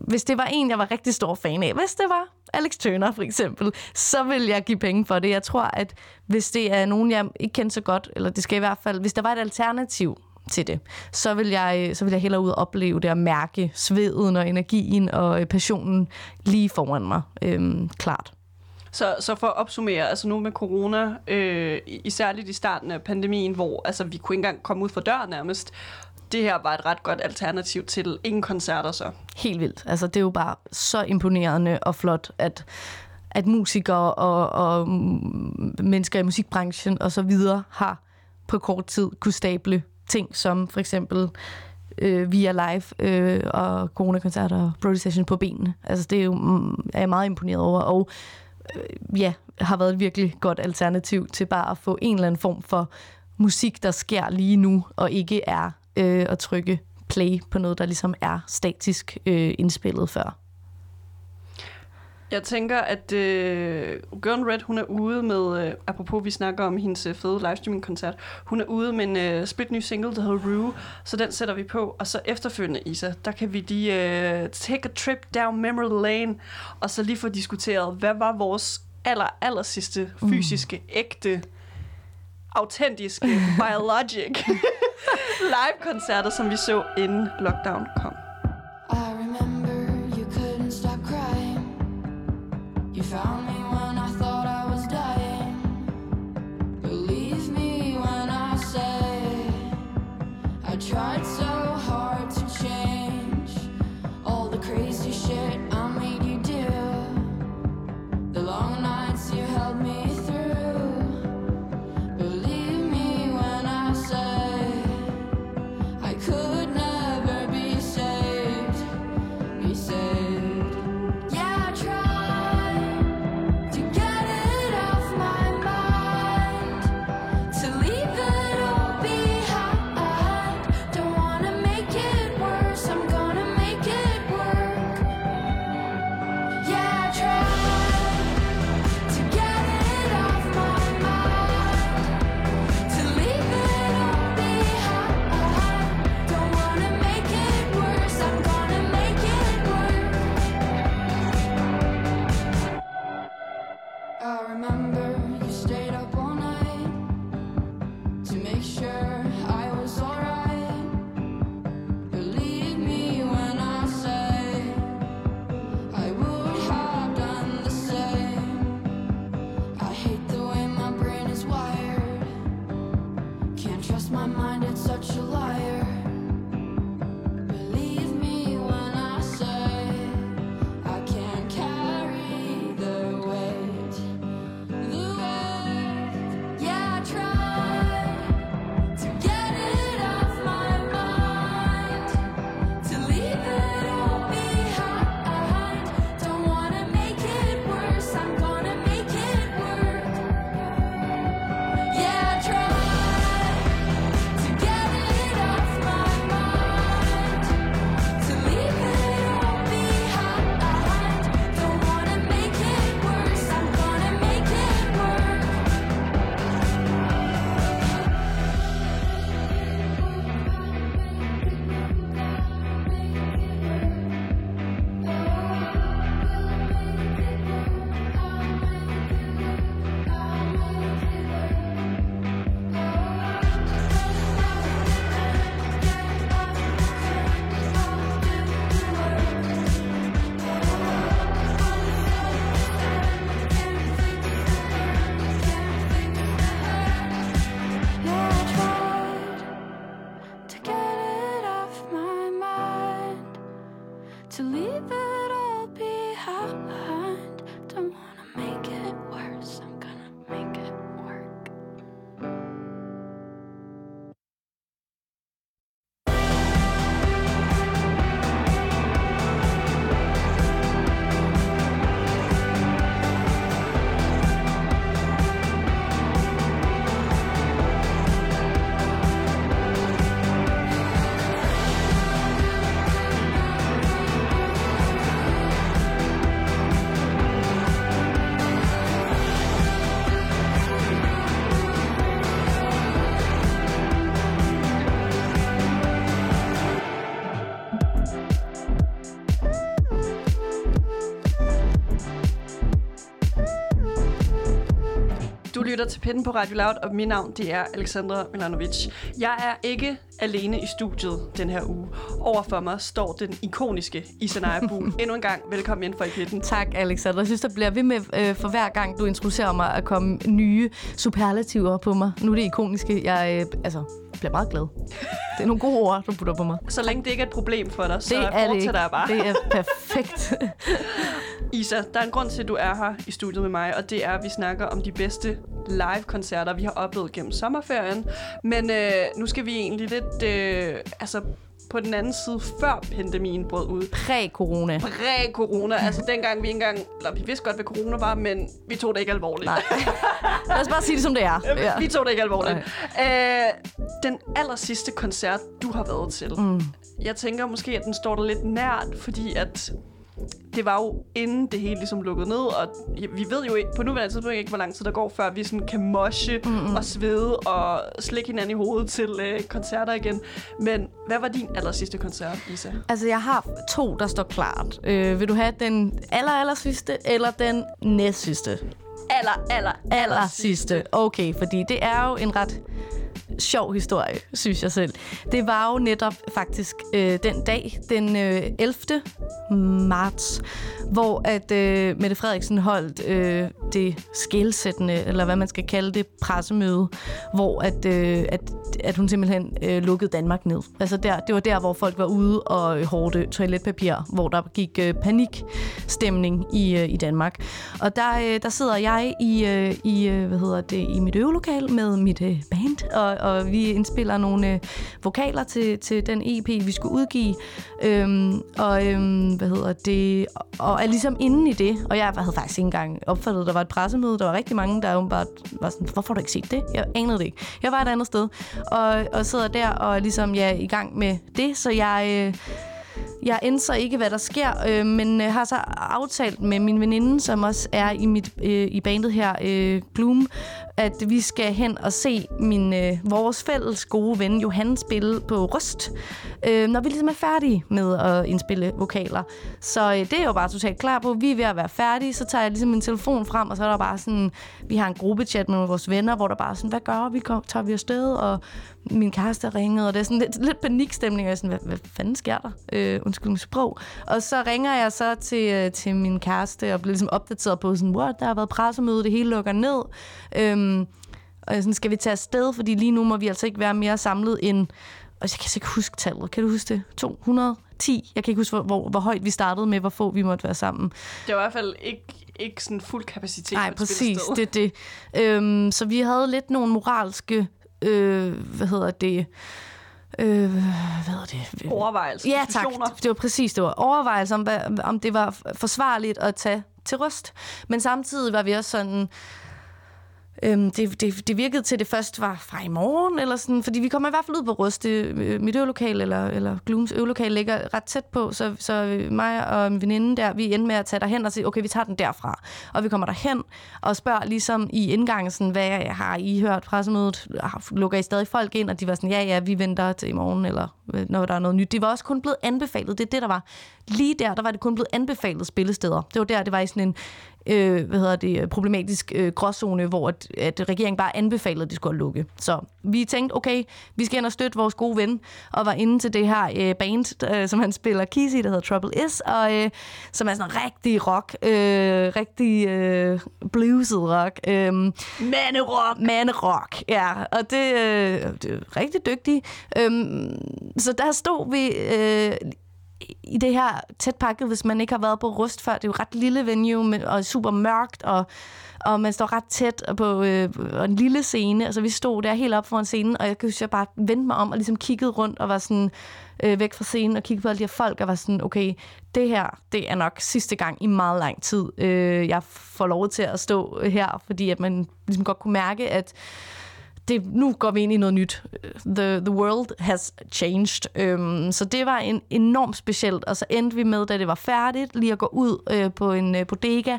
hvis det var en, jeg var rigtig stor fan af, hvis det var, Alex Turner for eksempel, så vil jeg give penge for det. Jeg tror, at hvis det er nogen, jeg ikke kender så godt, eller det skal i hvert fald, hvis der var et alternativ til det, så vil jeg, så vil jeg hellere ud og opleve det og mærke sveden og energien og øh, passionen lige foran mig. Øhm, klart. Så, så for at opsummere, altså nu med corona, øh, især lidt i starten af pandemien, hvor altså, vi kunne ikke engang komme ud for døren nærmest, det her var et ret godt alternativ til ingen koncerter så. Helt vildt. Altså, det er jo bare så imponerende og flot, at, at musikere og, og mennesker i musikbranchen og så videre har på kort tid kunne stable ting som for eksempel øh, via live øh, og coronakoncerter og Brody Session på benene. Altså, det er jo mm, er jeg meget imponeret over, og øh, ja, har været et virkelig godt alternativ til bare at få en eller anden form for musik, der sker lige nu, og ikke er øh, at trykke play på noget, der ligesom er statisk øh, indspillet før. Jeg tænker, at øh, Girl Red, hun er ude med, øh, apropos vi snakker om hendes øh, fede livestreaming-koncert, hun er ude med en øh, split ny single, der hedder Rue, så den sætter vi på, og så efterfølgende, Isa, der kan vi lige øh, take a trip down memory lane, og så lige få diskuteret, hvad var vores aller, aller sidste fysiske, ægte, autentiske, biologic <laughs> live-koncerter, som vi så inden lockdown kom. I remember you couldn't stop crying. You found lytter til Pinden på Radio Loud, og mit navn det er Alexandra Milanovic. Jeg er ikke alene i studiet den her uge. Overfor mig står den ikoniske Isanaya Buhl. <laughs> Endnu en gang, velkommen ind for i Pitten. Tak, Alexander. Jeg synes, der bliver ved med øh, for hver gang, du introducerer mig, at komme nye superlativer på mig. Nu er det ikoniske. Jeg øh, altså, bliver meget glad. <laughs> Det er nogle gode ord, du putter på mig. Så længe det ikke er et problem for dig, så Det er det ikke. jeg bare. Det er perfekt. <laughs> Isa, der er en grund til, at du er her i studiet med mig, og det er, at vi snakker om de bedste live-koncerter, vi har oplevet gennem sommerferien. Men øh, nu skal vi egentlig lidt, øh, altså på den anden side, før pandemien brød ud. Præ-corona. Præ-corona, altså dengang vi ikke engang, eller vi vidste godt, hvad corona var, men vi tog det ikke alvorligt. Nej. Lad os bare sige det, som det er. Ja. Vi tog det ikke alvorligt. Øh, den aller sidste koncert, du har været til, mm. jeg tænker måske, at den står der lidt nært, fordi at det var jo inden det hele ligesom lukkede ned, og vi ved jo ikke, på nuværende tidspunkt ikke, hvor lang tid der går, før vi sådan kan moshe mm-hmm. og svede og slikke hinanden i hovedet til øh, koncerter igen. Men hvad var din aller sidste koncert, Isa? Altså, jeg har to, der står klart. Øh, vil du have den aller, aller sidste, eller den næst sidste? Aller, aller, aller sidste. Okay, fordi det er jo en ret sjov historie, synes jeg selv. Det var jo netop faktisk øh, den dag, den øh, 11. marts, hvor at øh, Mette Frederiksen holdt øh, det skældsættende, eller hvad man skal kalde det, pressemøde, hvor at, øh, at, at hun simpelthen øh, lukkede Danmark ned. Altså der, det var der, hvor folk var ude og hårde toiletpapir, hvor der gik øh, panikstemning i, øh, i Danmark. Og der, øh, der sidder jeg i, øh, i, øh, hvad hedder det, i mit øvelokal med mit øh, band, og, og vi indspiller nogle øh, vokaler til, til den EP, vi skulle udgive. Øhm, og øhm, hvad hedder det, og er ligesom inde i det, og jeg havde faktisk ikke engang opfattet, at der var et pressemøde. Der var rigtig mange, der åbenbart var sådan, hvorfor har du ikke set det? Jeg anede det ikke. Jeg var et andet sted, og, og sidder der og er ligesom ja, i gang med det, så jeg... Øh, jeg indser ikke, hvad der sker, øh, men øh, har så aftalt med min veninde, som også er i mit øh, i bandet her, øh, Gloom, at vi skal hen og se min øh, vores fælles gode ven Johan spille på Rust, øh, når vi ligesom er færdige med at indspille vokaler. Så øh, det er jo bare totalt klar på. Vi er ved at være færdige, så tager jeg ligesom min telefon frem, og så er der bare sådan, vi har en gruppechat med vores venner, hvor der bare er sådan, hvad gør vi? Tager vi afsted? Og min kæreste ringede, og det er sådan lidt, lidt panikstemning, og jeg er sådan, hvad, hvad fanden sker der? Øh, undskyld mit sprog. Og så ringer jeg så til, øh, til min kæreste, og bliver ligesom opdateret på sådan, what, der har været pressemøde, det hele lukker ned. Øhm, Øhm, og er sådan, skal vi tage afsted? Fordi lige nu må vi altså ikke være mere samlet end, og jeg kan ikke huske tallet, kan du huske det? 210? Jeg kan ikke huske, hvor, hvor, hvor højt vi startede med, hvor få vi måtte være sammen. Det var i hvert fald ikke, ikke sådan fuld kapacitet Nej, præcis, det er det. Øhm, så vi havde lidt nogle moralske, øh, hvad hedder det, øh, hvad hedder det? Overvejelser, Ja, tak. Det var præcis det var overvejelser om, om det var forsvarligt at tage til røst. Men samtidig var vi også sådan... Øhm, det, det, det virkede til, at det først var fra i morgen, eller sådan, fordi vi kommer i hvert fald ud på Ruste. Øh, mit øvelokal, eller, eller Glooms øvelokal, ligger ret tæt på, så, så mig og min veninde der, vi endte med at tage derhen og sige, okay, vi tager den derfra. Og vi kommer derhen og spørger ligesom i indgangen, sådan, hvad har I hørt pressemødet? Har- Lukker I stadig folk ind? Og de var sådan, ja, ja, vi venter til i morgen, eller når der er noget nyt. Det var også kun blevet anbefalet, det er det, der var. Lige der, der var det kun blevet anbefalet spillesteder. Det var der, det var i sådan en øh, hvad hedder det, problematisk øh, gråzone, hvor at, at regeringen bare anbefalede, at de skulle lukke. Så vi tænkte, okay, vi skal ind og støtte vores gode ven, og var inde til det her øh, band, øh, som han spiller keys i, der hedder Trouble Is, og øh, som er sådan rigtig rock, øh, rigtig øh, blueset rock. Øh, Manderock! Manderock, ja. Og det, øh, det er rigtig dygtigt. Øhm, så der stod vi øh, i det her tæt pakket, hvis man ikke har været på Rust før. Det er jo ret lille venue med, og super mørkt, og, og man står ret tæt på øh, og en lille scene. Altså vi stod der helt op foran scenen, og jeg kan huske, jeg bare vendte mig om og ligesom kiggede rundt og var sådan øh, væk fra scenen og kiggede på alle de her folk og var sådan, okay, det her, det er nok sidste gang i meget lang tid, øh, jeg får lov til at stå her, fordi at man ligesom godt kunne mærke, at det, nu går vi ind i noget nyt. The, the world has changed. Øhm, så det var en enormt specielt. Og så endte vi med, da det var færdigt, lige at gå ud øh, på en øh, bodega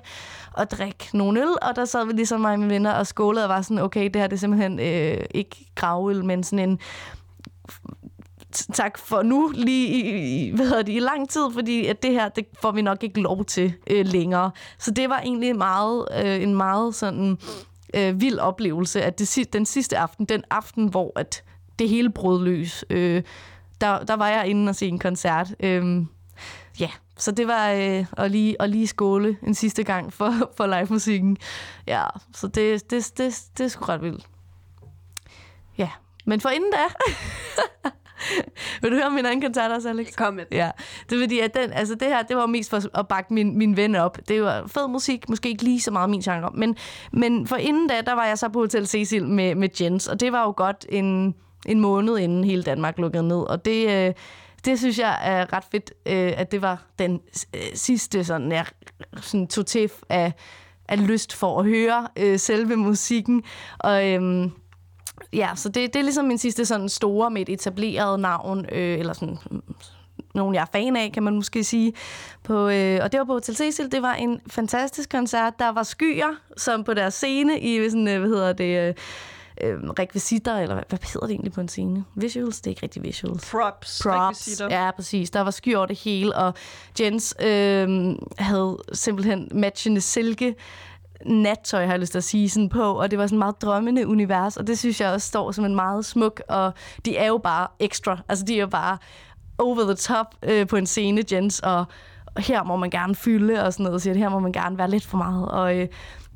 og drikke nogle øl. Og der sad vi ligesom mig og mine venner og skålede og var sådan, okay, det her det er simpelthen øh, ikke gravøl, men sådan en tak for nu, lige i, i, hvad hedder det, i lang tid, fordi at det her, det får vi nok ikke lov til øh, længere. Så det var egentlig meget, øh, en meget sådan øh, vild oplevelse, at det, den sidste aften, den aften, hvor at det hele brød løs, øh, der, der var jeg inde og se en koncert. Øh, ja, så det var øh, at, lige, at lige skåle en sidste gang for, <laughs> for live-musikken. Ja, så det, det, det, det er sgu ret vildt. Ja, men for inden da... <laughs> <laughs> Vil du høre min anden koncert også, Alex? Kom med. Ja, det er fordi, at den, altså det her, det var mest for at bakke min, min ven op. Det var fed musik, måske ikke lige så meget min genre, men, men for inden da, der var jeg så på Hotel Cecil med, med Jens, og det var jo godt en, en måned inden hele Danmark lukkede ned, og det, øh, det synes jeg er ret fedt, øh, at det var den øh, sidste sådan, ja, sådan totif af, af lyst for at høre øh, selve musikken, og... Øh, Ja, så det, det er ligesom min sidste sådan store med et etableret navn, øh, eller sådan mm, nogen, jeg er fan af, kan man måske sige. På, øh, og det var på Hotel Cecil. Det var en fantastisk koncert. Der var skyer, som på deres scene i sådan, øh, hvad hedder det, øh, øh, rekvisitter, eller hvad, hvad hedder det egentlig på en scene? Visuals? Det er ikke rigtig visuals. Props. Props. rekvisitter. Ja, præcis. Der var skyer over det hele, og Jens øh, havde simpelthen matchende silke nattøj, har jeg lyst til at sige, sådan på, og det var sådan meget drømmende univers, og det synes jeg også står som en meget smuk, og de er jo bare ekstra, altså de er jo bare over the top øh, på en scene, Jens, og, og her må man gerne fylde og sådan noget, siger her må man gerne være lidt for meget, og øh,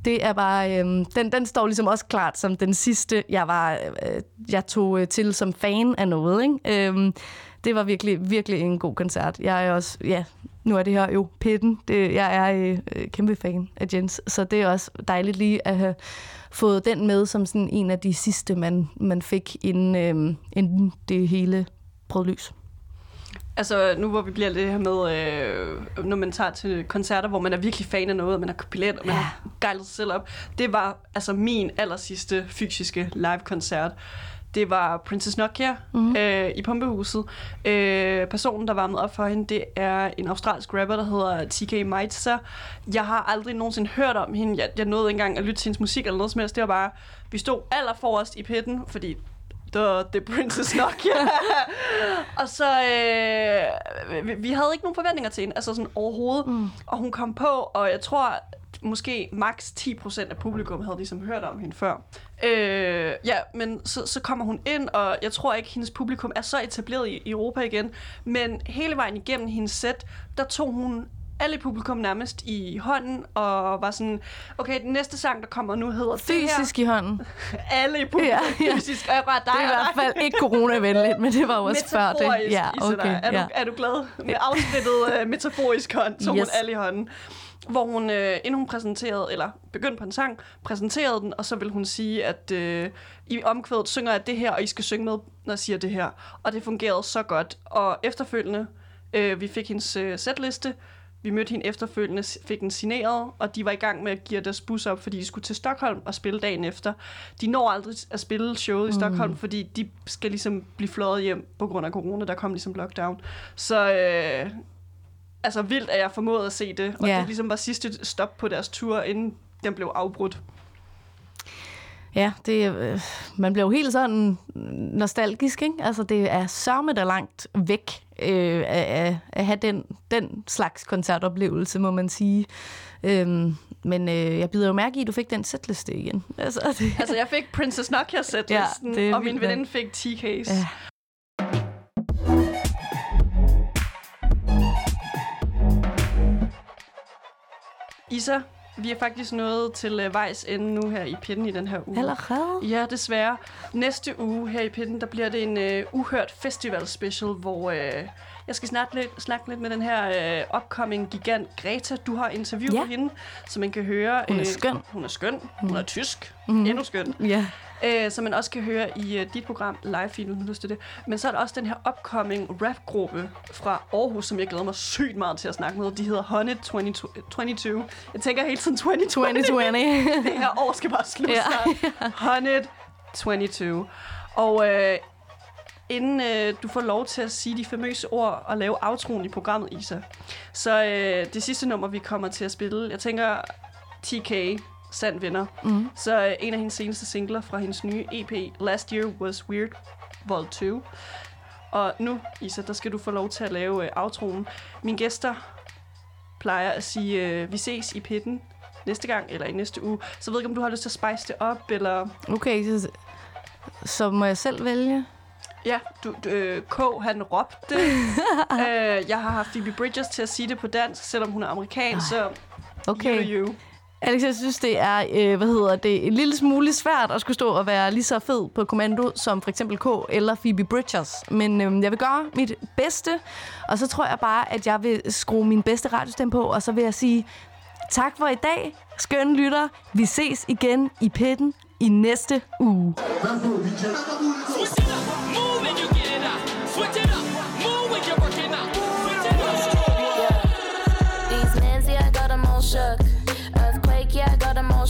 det er bare, øh, den, den står ligesom også klart som den sidste, jeg var, øh, jeg tog øh, til som fan af noget, ikke? Øh, det var virkelig, virkelig en god koncert. Jeg er også, ja, nu er det her jo pitten. Det, jeg er øh, øh, kæmpe fan af Jens, så det er også dejligt lige at have fået den med som sådan en af de sidste, man, man fik, inden, øh, inden det hele brød lys. Altså, nu hvor vi bliver det her med, øh, når man tager til koncerter, hvor man er virkelig fan af noget, og man har billet, og man Ja. har gejlet sig selv op. Det var altså min aller sidste fysiske live-koncert. Det var Princess Nokia mm-hmm. øh, i Pumpehuset. Øh, personen, der varmede op for hende, det er en australsk rapper, der hedder TK Maitza. Jeg har aldrig nogensinde hørt om hende. Jeg, jeg nåede ikke engang at lytte til hendes musik eller noget som helst. Det var bare, vi stod allerforrest i pitten, fordi the, the Princess Nokia. <laughs> og så, øh, vi, vi havde ikke nogen forventninger til hende, altså sådan overhovedet. Mm. Og hun kom på, og jeg tror, måske maks 10% af publikum havde ligesom hørt om hende før. Øh, ja, men så, så kommer hun ind, og jeg tror ikke, hendes publikum er så etableret i, i Europa igen. Men hele vejen igennem hendes sæt, der tog hun alle publikum nærmest i hånden, og var sådan, okay, den næste sang, der kommer nu, hedder det her. Fysisk i hånden. <laughs> Alle i publikum Ja, ja, fysisk. Og jeg bare dig Det er i hvert fald ikke coronavenligt, men det var jo også før det. Ja, okay. Er, du, Ja. er du glad? Med afsplittet uh, metaforisk hånd tog. Yes. hun alle i hånden. Hvor hun, øh, inden hun præsenterede, eller begyndte på en sang, præsenterede den, og så vil hun sige, at øh, i omkvædet synger jeg det her, og I skal synge med, når jeg siger det her. Og det fungerede så godt. Og efterfølgende, øh, vi fik hendes øh, setliste, vi mødte hende efterfølgende, fik den signeret, og de var i gang med at give deres bus op, fordi de skulle til Stockholm og spille dagen efter. De når aldrig at spille showet i Stockholm, fordi de skal ligesom blive fløjet hjem på grund af corona, der kom ligesom lockdown. Så øh, altså vildt, at jeg formåede at se det, og Ja. det ligesom var sidste stop på deres tur, inden den blev afbrudt. Ja, det, øh, man bliver jo helt sådan nostalgisk, ikke? Altså, det er sørme der langt væk øh, at, at, have den, den slags koncertoplevelse, må man sige. Øhm, men øh, jeg bider jo mærke i, at du fik den setliste igen. <laughs> Altså, det, Altså, jeg fik Princess Nokia setlisten, Ja, og min veninde fik TK's. Ja. Isa, vi er faktisk nået til øh, vejs ende nu her i pinden i den her uge. Allerede? Ja, desværre. Næste uge her i Pitten, der bliver det en øh, uhørt festival special, hvor øh, jeg skal snakke lidt, snakke lidt med den her øh, upcoming gigant Greta. Du har interviewet Ja. hende, så man kan høre... Hun er skøn. Hun er skøn. Hun er tysk. Mm. Endnu skøn. Ja. Øh, som man også kan høre i øh, dit program live feed, hvis lyst til det. Men så er der også den her upcoming rapgruppe fra Aarhus, som jeg glæder mig sygt meget til at snakke med. De hedder Honey 22. 22. Jeg tænker hele tiden 2020. 2020. <laughs> det her år skal bare slutte Ja. snart. 122. Og øh, inden øh, du får lov til at sige de famøse ord og lave outroen i programmet, Isa, så øh, det sidste nummer, vi kommer til at spille, jeg tænker TK, Sand Vinder. Mm. Så øh, en af hendes seneste singler fra hendes nye EP, Last Year Was Weird, Vol 2. Og nu, Isa, der skal du få lov til at lave øh, outroen. Mine gæster plejer at sige, øh, vi ses i pitten næste gang, eller i næste uge. Så jeg ved ikke, om du har lyst til at spice det op, eller... Okay, så, så må jeg selv vælge? Ja, du, du, øh, K, han råbte. <laughs> øh, jeg har haft Phoebe Bridgers til at sige det på dansk, selvom hun er amerikansk, så Okay. you, you. Alex, jeg synes, det er, øh, hvad hedder det, en lille smule svært at skulle stå og være lige så fed på kommando som for eksempel K eller Phoebe Bridgers. Men øh, jeg vil gøre mit bedste, og så tror jeg bare, at jeg vil skrue min bedste radiostemme på, og så vil jeg sige tak for i dag, skønne lytter. Vi ses igen i pitten i næste uge.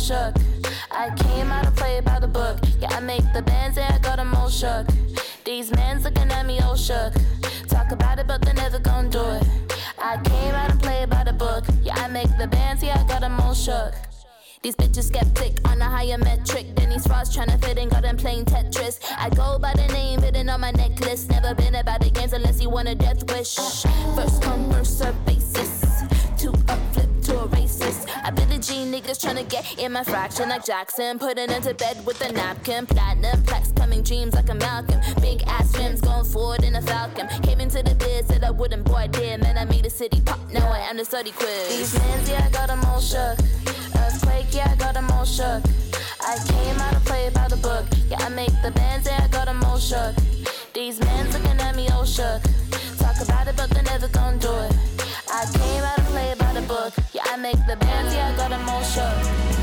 Shook. I came out to play by the book. Yeah, I make the bands, and I got them all shook. These men's looking at me all shook. Talk about it, but they're never gonna do it. I came out to play by the book. Yeah, I make the bands, yeah, I got them all shook. These bitches skeptic on a higher metric than these frauds trying to fit in, got them playing Tetris. I go by the name written on my necklace. Never been about the games unless you want a death wish. First come, first serve basis. Two up, G niggas trying to get in my fraction like Jackson. Putting into bed with a napkin. Platinum plaques coming dreams like a Malcolm. Big ass rims going forward in a Falcon. Came into the biz, said I wouldn't, boy, I did. Man, I made the city pop. Now I am the study quiz. These mans, yeah, I got them all shook. Earthquake, yeah, I got them all shook. I came out to play by the book. Yeah, I make the bands, yeah, I got them all shook. These mans looking at me all shook. Talk about it, but they're never gonna do it. I came out to play by the book. Yeah, I make the bands, yeah, I got them all shook.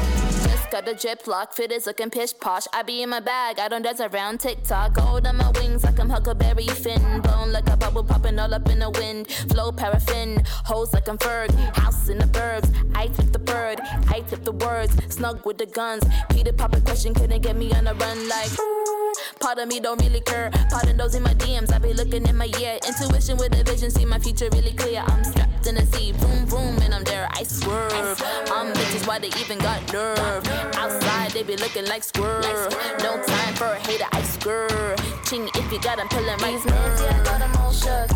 Got a drip lock, fit is looking pish posh. I be in my bag, I don't dance around TikTok. Gold on my wings like I'm Huckleberry Finn. Blown like a bubble popping all up in the wind. Flow paraffin, hoes like I'm Ferg. House in the burbs, I tip the bird, I tip the words. Snug with the guns. Peter Papa question couldn't get me on a run like. Mm, part of me don't really care. Pardon those in my DMs, I be looking in my ear. Intuition with a vision, see my future really clear. I'm strapped in a seat, boom boom, and I'm there. I swerve. I'm bitches, why they even got nerve? Outside, they be looking like squirrel. No time for a hater, ice girl. Ching, if you got them pillin' right These nerves, yeah, I got them all shook.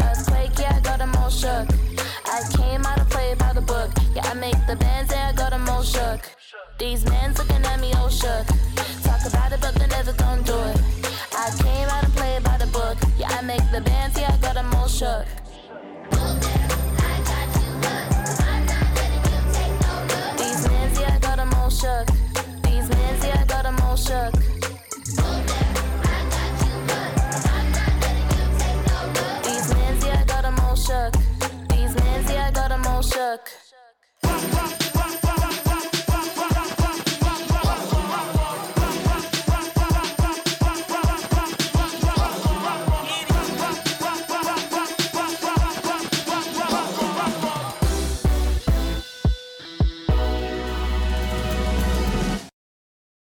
Earthquake, yeah, I got them all shook. I came out to play by the book. Yeah, I make the bands, yeah, I got them all shook. These men's looking at me all shook. Talk about it, but they never gon' do it. I came out to play by the book. Yeah, I make the bands, yeah, I got them all shook. shook. These meds, yeah, I got them all shook. These meds, yeah, I got them all shook. These meds, yeah, I got them all shook.